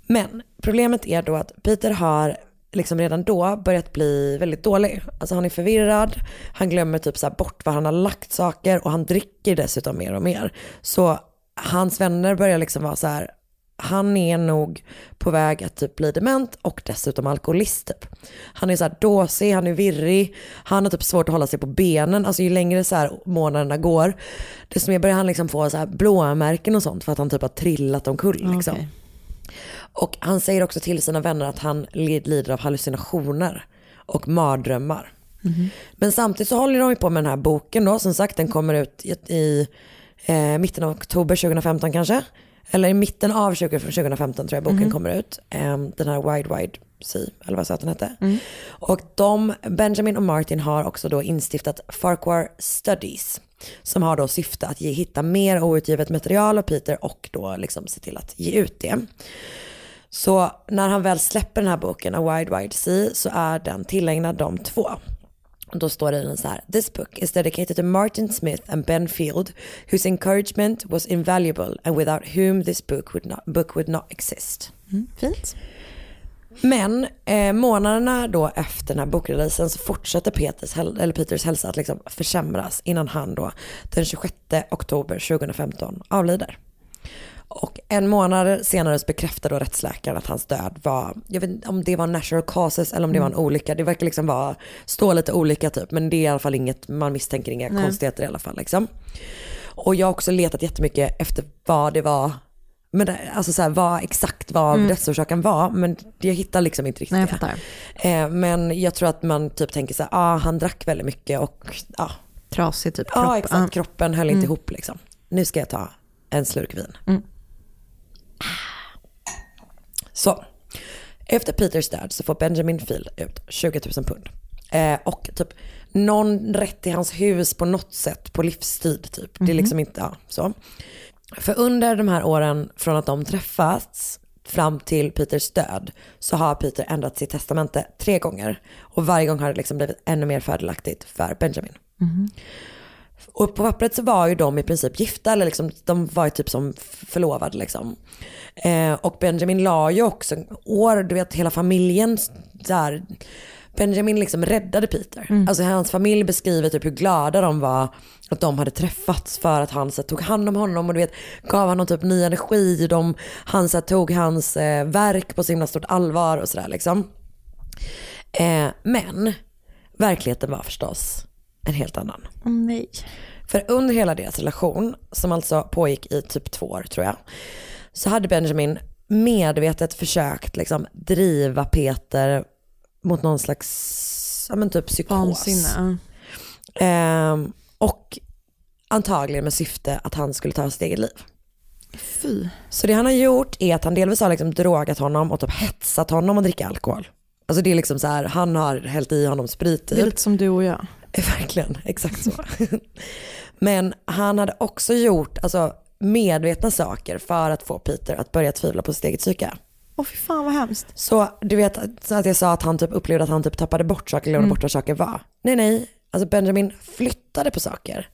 Men problemet är då att Peter har liksom redan då börjat bli väldigt dålig. Alltså han är förvirrad, han glömmer typ så här bort var han har lagt saker och han dricker dessutom mer och mer. Så hans vänner börjar liksom vara så här, han är nog på väg att typ bli dement och dessutom alkoholist typ. Han är så här dåsig, han är virrig, han har typ svårt att hålla sig på benen. Alltså ju längre så här månaderna går, desto mer börjar han liksom få så här blåmärken och sånt för att han typ har trillat omkull liksom. Okej. Och han säger också till sina vänner att han lid- lider av hallucinationer och mardrömmar. Men samtidigt så håller de ju på med den här boken då, som sagt den kommer ut i, i eh, mitten av oktober 2015 kanske. Eller i mitten av 20, 2015 tror jag boken kommer ut. Eh, den här Wide Wide Sea, eller vad sa den hette. Och de, Benjamin och Martin har också då instiftat Farquhar Studies. Som har då syfte att ge, hitta mer outgivet material av Peter och då liksom se till att ge ut det. Så när han väl släpper den här boken, A Wide Wide Sea, så är den tillägnad de två. Då står det så här, This book is dedicated to Martin Smith and Ben Field, whose encouragement was invaluable and without whom this book would not, book would not exist. Fint. Men eh, månaderna då efter den här bokreleasen så fortsätter Peters, eller Peters hälsa att liksom försämras innan han då den 26 oktober 2015 avlider. Och en månad senare så bekräftar då rättsläkaren att hans död var, jag vet inte om det var natural causes eller om det var en olycka. Det verkar liksom vara, stå lite olika typ, men det är i alla fall inget, man misstänker inga Nej. konstigheter i alla fall liksom. Och jag har också letat jättemycket efter vad det var, men det, alltså så här, vad exakt vad Mm. dödsorsaken var, men jag hittar liksom inte riktigt Nej, jag det. Eh, men jag tror att man typ tänker så här, ah, han drack väldigt mycket och ja. Trasig typ Ja kropp. exakt, kroppen höll inte Mm. ihop liksom. Nu ska jag ta en slurk vin. Mm. Så, efter Peters död så får Benjamin Field ut 20 000 pund. Eh, och typ någon rätt till hans hus på något sätt på livstid typ. Det är Mhm. liksom inte, ja så. För under de här åren från att de träffats fram till Peters död så har Peter ändrat sitt testamente tre gånger. Och varje gång har det liksom blivit ännu mer fördelaktigt för Benjamin. Och på pappret så var ju de i princip gifta, eller liksom, de var ju typ som förlovade liksom. Eh, och Benjamin la ju också år, du vet hela familjen där. Benjamin liksom räddade Peter. Alltså hans familj beskriver typ hur glada de var att de hade träffats för att han så tog hand om honom och du vet gav honom typ ny energi. De, han så tog hans eh, verk på så himla stort allvar och sådär liksom. Eh, men verkligheten var förstås en helt annan. Åh nej. För under hela deras relation, som alltså pågick i typ två år tror jag, så hade Benjamin medvetet försökt liksom driva Peter mot någon slags, ja men typ psykos. Vansinne. Ehm, och antagligen med syfte att han skulle ta sitt eget liv. Fy. Så det han har gjort är att han delvis har liksom drogat honom och typ hetsat honom att dricka alkohol. Alltså det är liksom så här, han har hällt i honom sprit Det är typ. lite som du och jag. (laughs) Verkligen, exakt så. (laughs) Men han hade också gjort alltså, medvetna saker för att få Peter att börja tvivla på sitt eget psyke. Åh fy fan vad hemskt. Så du vet så att jag sa att han typ upplevde att han typ tappade bort saker, glömde Mm. bort vad saker var. Nej nej, alltså Benjamin flyttade på saker.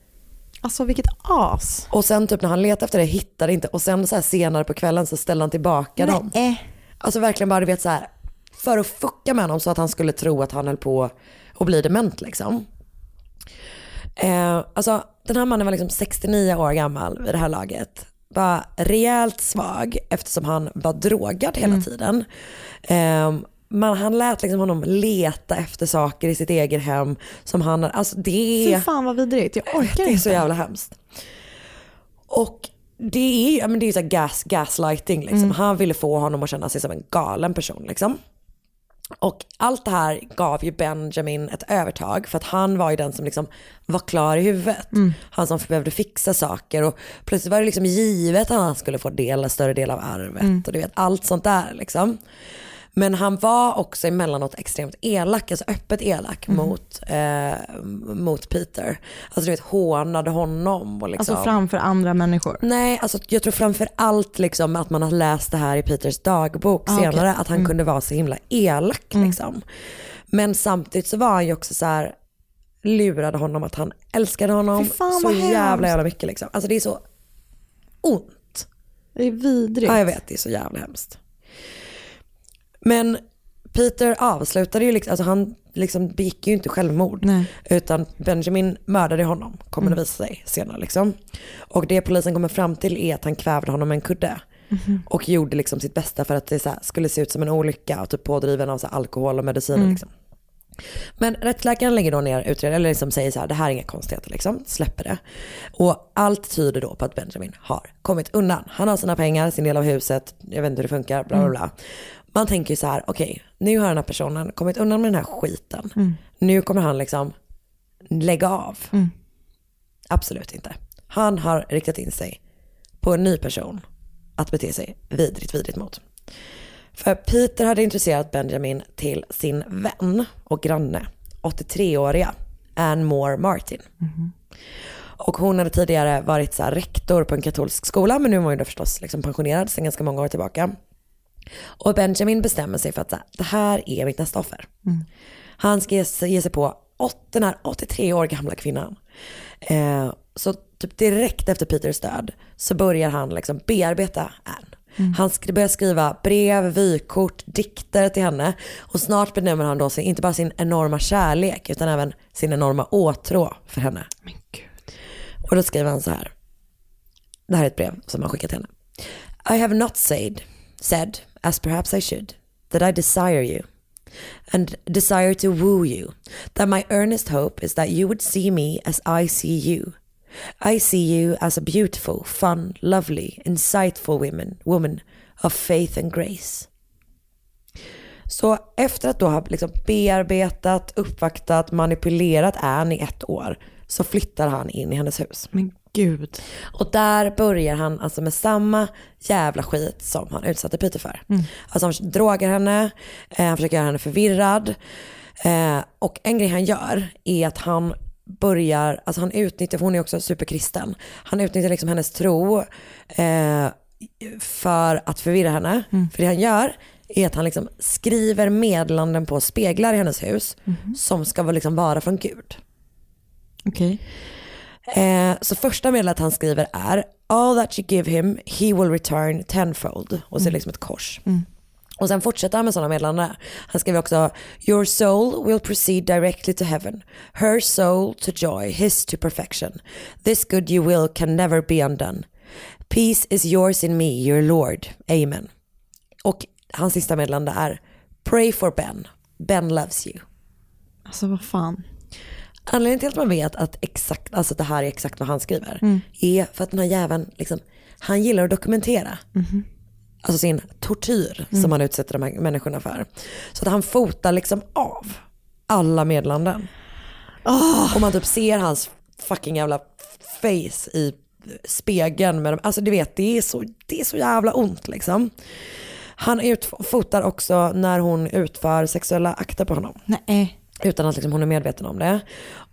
Alltså vilket as. Och sen typ när han letade efter det hittade inte och sen så här senare på kvällen så ställde han tillbaka dem. Nej. Alltså verkligen bara du vet så här för att fucka med honom så att han skulle tro att han höll på att bli dement liksom. Eh, alltså den här mannen var liksom 69 år gammal vid det här laget. Var rejält svag eftersom han var drogad hela tiden. Eh, man, han lät liksom honom leta efter saker i sitt eget hem som han, alltså det Fy fan vad vidrigt. Jag orkar det är inte. så jävla hemskt. Och det är ju det är så gas, gaslighting liksom. Mm. Han ville få honom att känna sig som en galen person liksom. Och allt det här gav ju Benjamin ett övertag för att han var ju den som liksom var klar i huvudet. Mm. Han som behövde fixa saker och plötsligt var det liksom givet att han skulle få del, större del av arvet Mm. och du vet allt sånt där liksom. Men han var också emellanåt extremt elak, alltså öppet elak Mm. mot, eh, mot Peter. Alltså du vet hånade honom och liksom. Alltså framför andra människor. Nej, alltså jag tror framför allt liksom att man har läst det här i Peters dagbok Ah, senare, okej. att han Mm. kunde vara så himla elak liksom. Men samtidigt så var han ju också så här lurade honom att han älskade honom fan, så jävla jävla mycket liksom. Alltså det är så ont. Det är vidrigt. Ja jag vet, det är så jävla hemskt. Men Peter avslutade ju liksom, alltså han liksom begick ju inte självmord. Utan Benjamin mördade honom, kommer Mm. det visa sig senare liksom. Och det polisen kommer fram till är att han kvävde honom med en kudde. Mhm. Och gjorde liksom sitt bästa för att det så här skulle se ut som en olycka och typ pådriven av så här alkohol och mediciner Mm. liksom. Men rättsläkaren lägger då ner utredningen, eller liksom säger så här, det här är inga konstigheter liksom, släpper det. Och allt tyder då på att Benjamin har kommit undan. Han har sina pengar, sin del av huset, jag vet inte hur det funkar, bla bla Mm. bla. Man tänker ju så här, okej, nu har den här personen kommit undan med den här skiten. Mm. Nu kommer han liksom lägga av. Mm. Absolut inte. Han har riktat in sig på en ny person att bete sig vidrigt, vidrigt mot. För Peter hade intresserat Benjamin till sin vän och granne, 83-åriga Anne Moore Martin. Och hon hade tidigare varit så rektor på en katolsk skola, men nu var hon ju då förstås liksom pensionerad sedan ganska många år tillbaka. Och Benjamin bestämmer sig för att här, det här är mitt nästa offer. Han ska ge sig, på åt, den här 83 år gamla kvinnan. Eh, så typ direkt efter Peters död så börjar han liksom bearbeta Anne. Han sk- börjar skriva brev, vykort, dikter till henne och snart benämner han då sin, inte bara sin enorma kärlek utan även sin enorma åtrå för henne. Och då skriver han så här. Det här är ett brev som han skickat till henne. I have not said, said, as perhaps I should, that I desire you and desire to woo you, that my earnest hope is that you would see me as I see you. I see you as a beautiful, fun, lovely, insightful woman, woman of faith and grace. Så efter att då ha liksom bearbetat, uppvaktat, manipulerat Anne i ett år så flyttar han in i hennes hus. Men gud. Och där börjar han alltså med samma jävla skit som han utsatte Peter för. Mm. Alltså han drogar henne, eh, han försöker göra henne förvirrad. Eh, och en grej han gör är att han börjar, alltså han utnyttjar, för hon är också superkristen, han utnyttjar liksom hennes tro eh, för att förvirra henne. Mm. För det han gör är att han liksom skriver meddelanden på speglar i hennes hus Mhm. som ska vara liksom vara från Gud. Okej. Eh, så första meddelandet han skriver är All that you give him, he will return tenfold. Och så är det liksom ett kors. Mm. Och sen fortsätter han med sådana meddelanden. Han skriver också Your soul will proceed directly to heaven. Her soul to joy, his to perfection. This good you will can never be undone. Peace is yours in me, your Lord. Amen. Och hans sista meddelande är Pray for Ben. Ben loves you. Alltså vad fan. Anledningen till att man vet att exakt, alltså det här är exakt vad han skriver Mm. är för att den här jäveln, liksom, han gillar att dokumentera. Alltså sin tortyr Mm. som han utsätter de här människorna för. Så att han fotar liksom av alla meddelanden. Och man typ ser hans fucking jävla face i spegeln. Med dem. Alltså du vet, det är, så, det är så jävla ont liksom. Han utfotar också när hon utför sexuella akter på honom. Nej. Utan att liksom hon är medveten om det.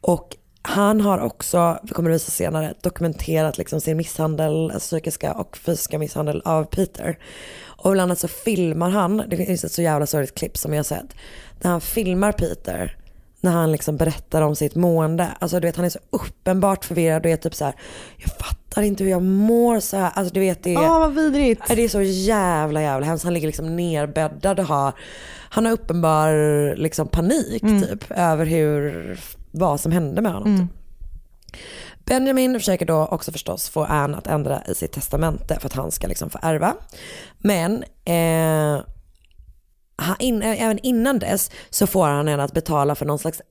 Och han har också, vi kommer att visa senare, dokumenterat liksom sin misshandel, alltså psykiska och fysiska misshandel av Peter. Och bland annat så filmar han, det finns ett så jävla sorgligt klipp som jag har sett, när han filmar Peter när han liksom berättar om sitt mående. Alltså du vet han är så uppenbart förvirrad och är typ så här, jag fattar inte hur jag mår så här. Alltså du vet det är, Åh vad vidrigt. det är så jävla jävla hemskt. Han ligger liksom nerbäddad och har, han har uppenbar liksom panik typ över hur, vad som hände med honom. Typ. Benjamin försöker då också förstås få Anne att ändra i sitt testamente för att han ska liksom få ärva. Men eh, han, in, även innan dess så får han henne att betala för någon slags,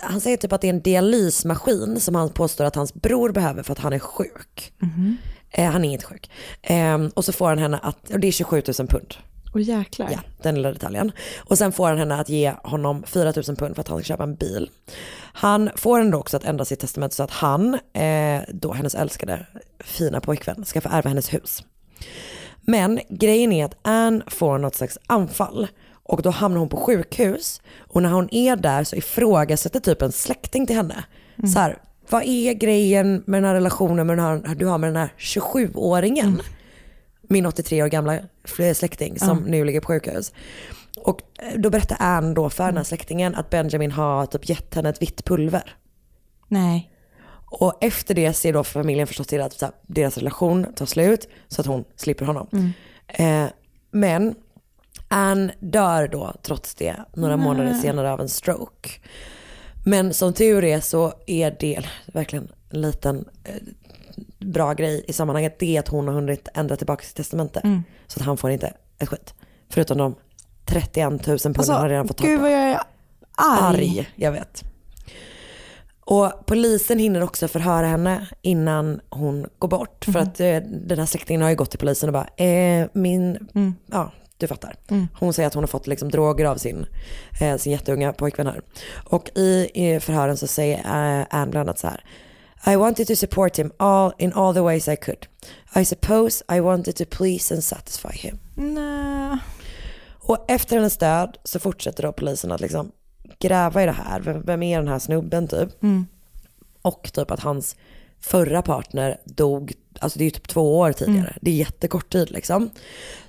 han säger typ att det är en dialysmaskin som han påstår att hans bror behöver för att han är sjuk. Eh, han är inte sjuk. Eh, och så får han henne att, och det är 27 000 pund. Och jäklar. Ja, den lilla detaljen. Och sen får han henne att ge honom 4 000 pund för att han ska köpa en bil. Han får henne också att ändra sitt testament så att han, eh, då hennes älskade fina pojkvän, ska få ärva hennes hus. Men grejen är att Anne får något slags anfall och då hamnar hon på sjukhus och när hon är där så ifrågasätter typ en släkting till henne. Så här, vad är grejen med den här relationen med den här, du har med den här 27-åringen? Min 83 år gamla släkting som nu ligger på sjukhus. Och eh, då berättar Anne då för den här släktingen att Benjamin har typ gett henne ett vitt pulver. Nej. Och efter det ser då familjen förstås till att här, deras relation tar slut så att hon slipper honom. Eh, men Anne dör då trots det några månader senare av en stroke. Men som tur är så är det verkligen en liten eh, bra grej i sammanhanget. Det är att hon har hunnit ändra tillbaka sitt testamente. Så att han får inte ett skit. Förutom de 31 000 punden Alltså, han redan fått gud på. vad jag är arg. Arg, jag vet. Och polisen hinner också förhöra henne innan hon går bort. För att eh, den här släktingen har ju gått till polisen och bara, eh, min, ja du fattar. Hon säger att hon har fått liksom droger av sin, eh, sin jätteunga pojkvän här. Och i, i förhören så säger eh, Anne bland annat så här. I wanted to support him all, in all the ways I could. I suppose I wanted to please and satisfy him. Nej. Och efter hennes död så fortsätter då polisen att liksom gräva i det här. Vem, vem är den här snubben typ? Och typ att hans förra partner dog, alltså det är ju typ två år tidigare. Det är jättekort tid liksom.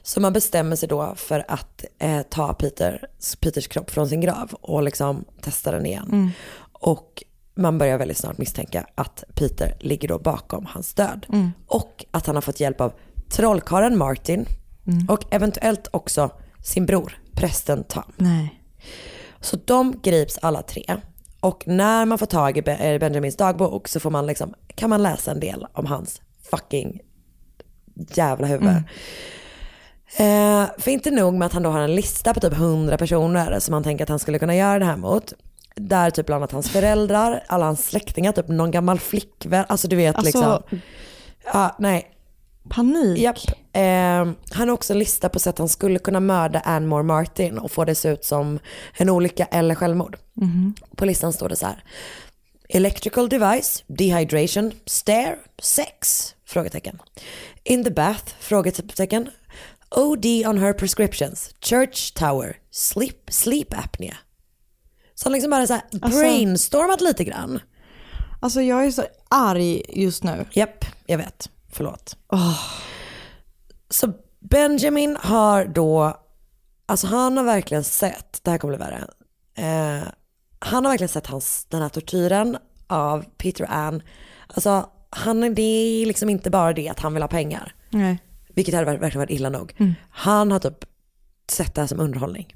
Så man bestämmer sig då för att eh, ta Peter, Peters kropp från sin grav och liksom testa den igen. Och man börjar väldigt snart misstänka att Peter ligger då bakom hans död. Och att han har fått hjälp av trollkarlen Martin och eventuellt också sin bror, prästen Tom. Nej. Så de grips alla tre. Och när man får tag i eh, Benjamins dagbok så får man liksom, kan man läsa en del om hans fucking jävla huvud. Eh, för inte nog med att han då har en lista på typ 100 personer som han tänker att han skulle kunna göra det här mot. Där typ bland annat hans föräldrar, alla hans släktingar, typ någon gammal flickvän. Alltså du vet Alltså- liksom. Ja, nej. Panik. Japp. Eh, han har också en lista på sätt han skulle kunna mörda Anmore Martin och få det se ut som en olycka eller självmord. På listan står det så här. Electrical device, dehydration, stare, sex? Frågetecken. In the bath? Frågetecken. OD on her prescriptions, church tower, sleep, sleep apnea. Så han liksom bara så här Alltså- brainstormat lite grann. Alltså jag är så arg just nu. Japp, jag vet. Förlåt. Så Benjamin har då, alltså han har verkligen sett, det här kommer bli värre. Eh, han har verkligen sett hans, den här tortyren av Peter och Ann. Alltså han, det är liksom inte bara det att han vill ha pengar. Nej. Vilket hade verkligen varit illa nog. Mm. Han har typ sett det här som underhållning.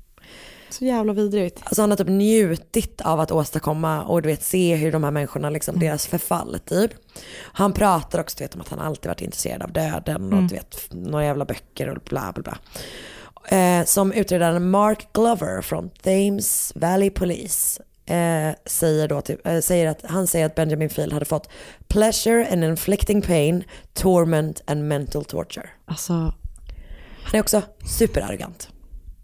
Så jävla vidrigt. Alltså han har typ njutit av att åstadkomma och du vet se hur de här människorna, liksom deras förfall typ. Han pratar också du vet, om att han alltid varit intresserad av döden och du vet några jävla böcker och bla bla bla. Eh, som utredaren Mark Glover från Thames Valley Police eh, säger, då till, eh, säger att, han säger att Benjamin Field hade fått pleasure and inflicting pain, torment and mental torture. Alltså, Han är också superarrogant.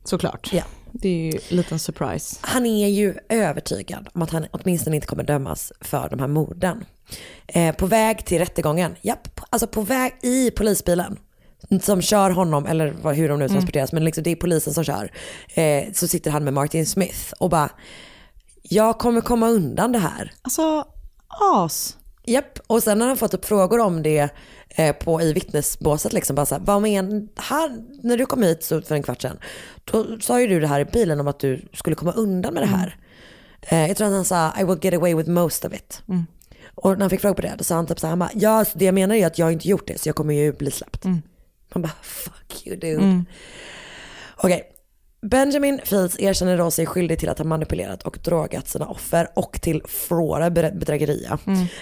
såklart. Ja. Det är ju en liten surprise. Han är ju övertygad om att han åtminstone inte kommer dömas för de här morden. Eh, på väg till rättegången, japp, alltså på väg i polisbilen som kör honom, eller hur de nu transporteras, men liksom det är polisen som kör. Eh, så sitter han med Martin Smith och bara, jag kommer komma undan det här. Alltså, as. Japp, och sen har han fått upp frågor om det på, i vittnesbåset. Liksom, bara så här, vad men, här, när du kom hit så för en kvart sedan, då sa ju du det här i bilen om att du skulle komma undan med det här. Eh, jag tror att han sa, I will get away with most of it. Och när han fick fråga på det, då sa han typ så här, han bara, ja, alltså, det jag menar är att jag inte gjort det, så jag kommer ju bli släppt. Man bara, fuck you dude. Okej. Benjamin Fields erkänner då sig skyldig till att ha manipulerat och drogat sina offer och till flera bedrägerier.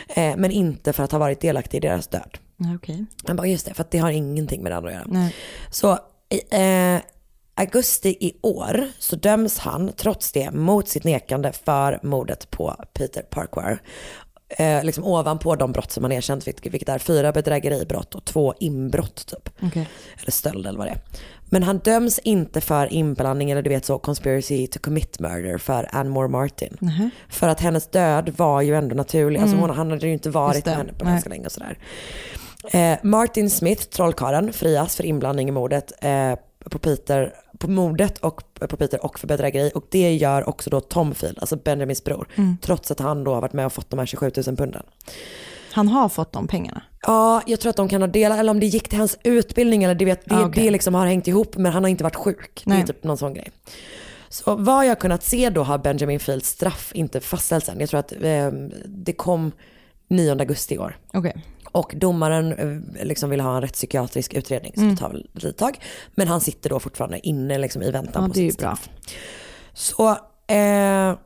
Eh, men inte för att ha varit delaktig i deras död. Okej. Han bara, just det, för det har ingenting med det andra att göra. Nej. Så i eh, augusti i år så döms han trots det mot sitt nekande för mordet på Peter Parkware. Eh, liksom ovanpå de brott som han erkänt, vilket, vilket är fyra bedrägeribrott och två inbrott typ. Okej. Eller stöld eller vad det är. Men han döms inte för inblandning eller du vet så conspiracy to commit murder för Anne Moore Martin. För att hennes död var ju ändå naturlig. Alltså hon, han hade ju inte varit med henne på ganska länge och sådär. Eh, Martin Smith, trollkarlen, frias för inblandning i mordet eh, på Peter, på mordet och på Peter och för bedrägeri. Och det gör också då Tom Field, alltså Benjamins bror. Trots att han då har varit med och fått de här 27 000 punden. Han har fått de pengarna. Ja, jag tror att de kan ha delat, eller om det gick till hans utbildning eller det, vet, det, Ah, okej. det liksom har hängt ihop men han har inte varit sjuk. Det är Nej. typ någon sån grej. Så vad jag kunnat se då har Benjamin Fields straff inte fastställts än. Jag tror att eh, det kom 9 augusti i år. Okej. Och domaren eh, liksom vill ha en rättspsykiatrisk utredning så det tar väl lite tag. Men han sitter då fortfarande inne liksom i väntan Ja, på sitt bra. straff. Så eh,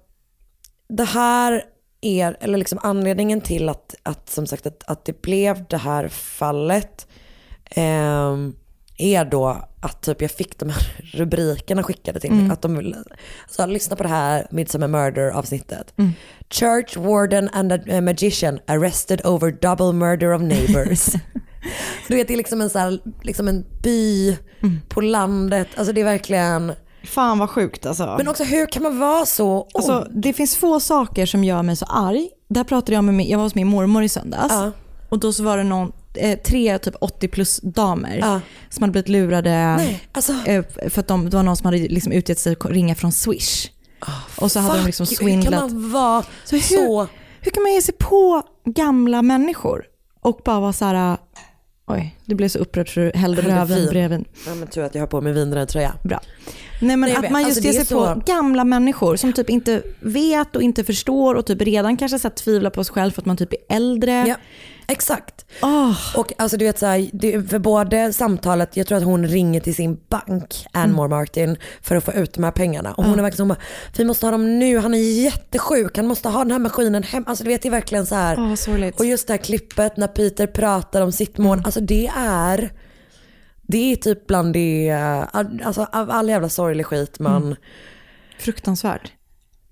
det här är, eller liksom anledningen till att, att som sagt att, att det blev det här fallet eh, är då att typ jag fick de här (laughs) rubrikerna skickade till mig. Att de ville, så lyssna på det här Midsummer Murder avsnittet. Church warden and a, magician arrested over double murder of neighbors. (laughs) (laughs) du vet det är liksom en, så här, liksom en by på landet. Alltså det är verkligen, Fan vad sjukt alltså. men också hur kan man vara så Alltså, det finns få saker som gör mig så arg. Där pratade jag med min, jag var hos min mormor i söndags. Ja. Och då så var det någon, eh, tre typ 80 plus damer Ja. som hade blivit lurade. Nej, alltså. eh, för att de, det var någon som hade liksom utgett sig att ringa från Swish. och så hade de liksom you, Hur kan man vara Så så, hur- Hur kan man ge sig på gamla människor och bara vara så här, oj, du blev så upprörd så du hällde röven bredvid. Ja men tur att jag har på mig vinröd tröja. Bra. Nej men Nej, att man just Alltså, ger sig så- på gamla människor som typ inte vet och inte förstår och typ redan kanske så här tvivlar på sig själv för att man typ är äldre. Ja, exakt. Åh, Och alltså du vet så här, det, för både samtalet, jag tror att hon ringer till sin bank, Anne Mm. Martin, för att få ut de här pengarna. Och hon är verkligen så, hon bara, vi måste ha dem nu, han är jättesjuk, han måste ha den här maskinen hem. Alltså du vet det är verkligen så här. Sorgligt. och just det här klippet när Peter pratar om sitt mål, Mm. alltså det är, det är typ bland det, alltså av all jävla sorglig skit man, Mm. fruktansvärt.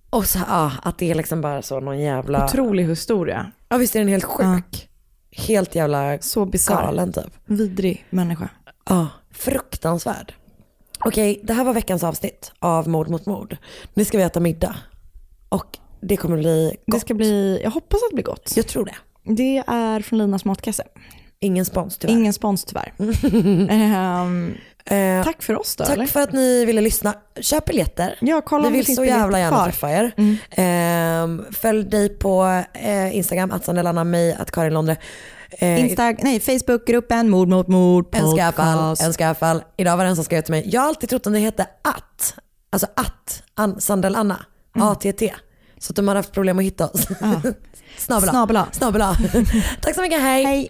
och så, ja, att det är liksom bara så någon jävla, Otrolig historia. ja visst är den helt sjuk. Helt jävla Så bisarr. galen typ. Vidrig människa. Ja, fruktansvärd. Okej, det här var veckans avsnitt av Mord mot mord. Nu ska vi äta middag. Och det kommer bli Det gott. ska bli, jag hoppas att det blir gott. Jag tror det. Det är från Linas matkasse. Ingen spons tyvärr. Ingen spons tyvärr. (laughs) Ehm, Eh, tack för oss då Tack eller? för att ni ville lyssna. Köp biljetter. Ja, kolla vi vill så jävla gärna kvar. träffa er. Eh, följ dig på eh, Instagram, att Sandelanna, mig, att Karin Londre. Eh, Insta, nej, Facebookgruppen Mord mot mord En skaffall, podcast. en skaffall. Idag var det en som skrev till mig. Jag har alltid trott att det hette att. Alltså att, an, Sandel Anna. ATT. Så att de har haft problem att hitta oss. (laughs) Snabel A. Snabel A. Snabel A. (laughs) Tack så mycket, hej. Hej.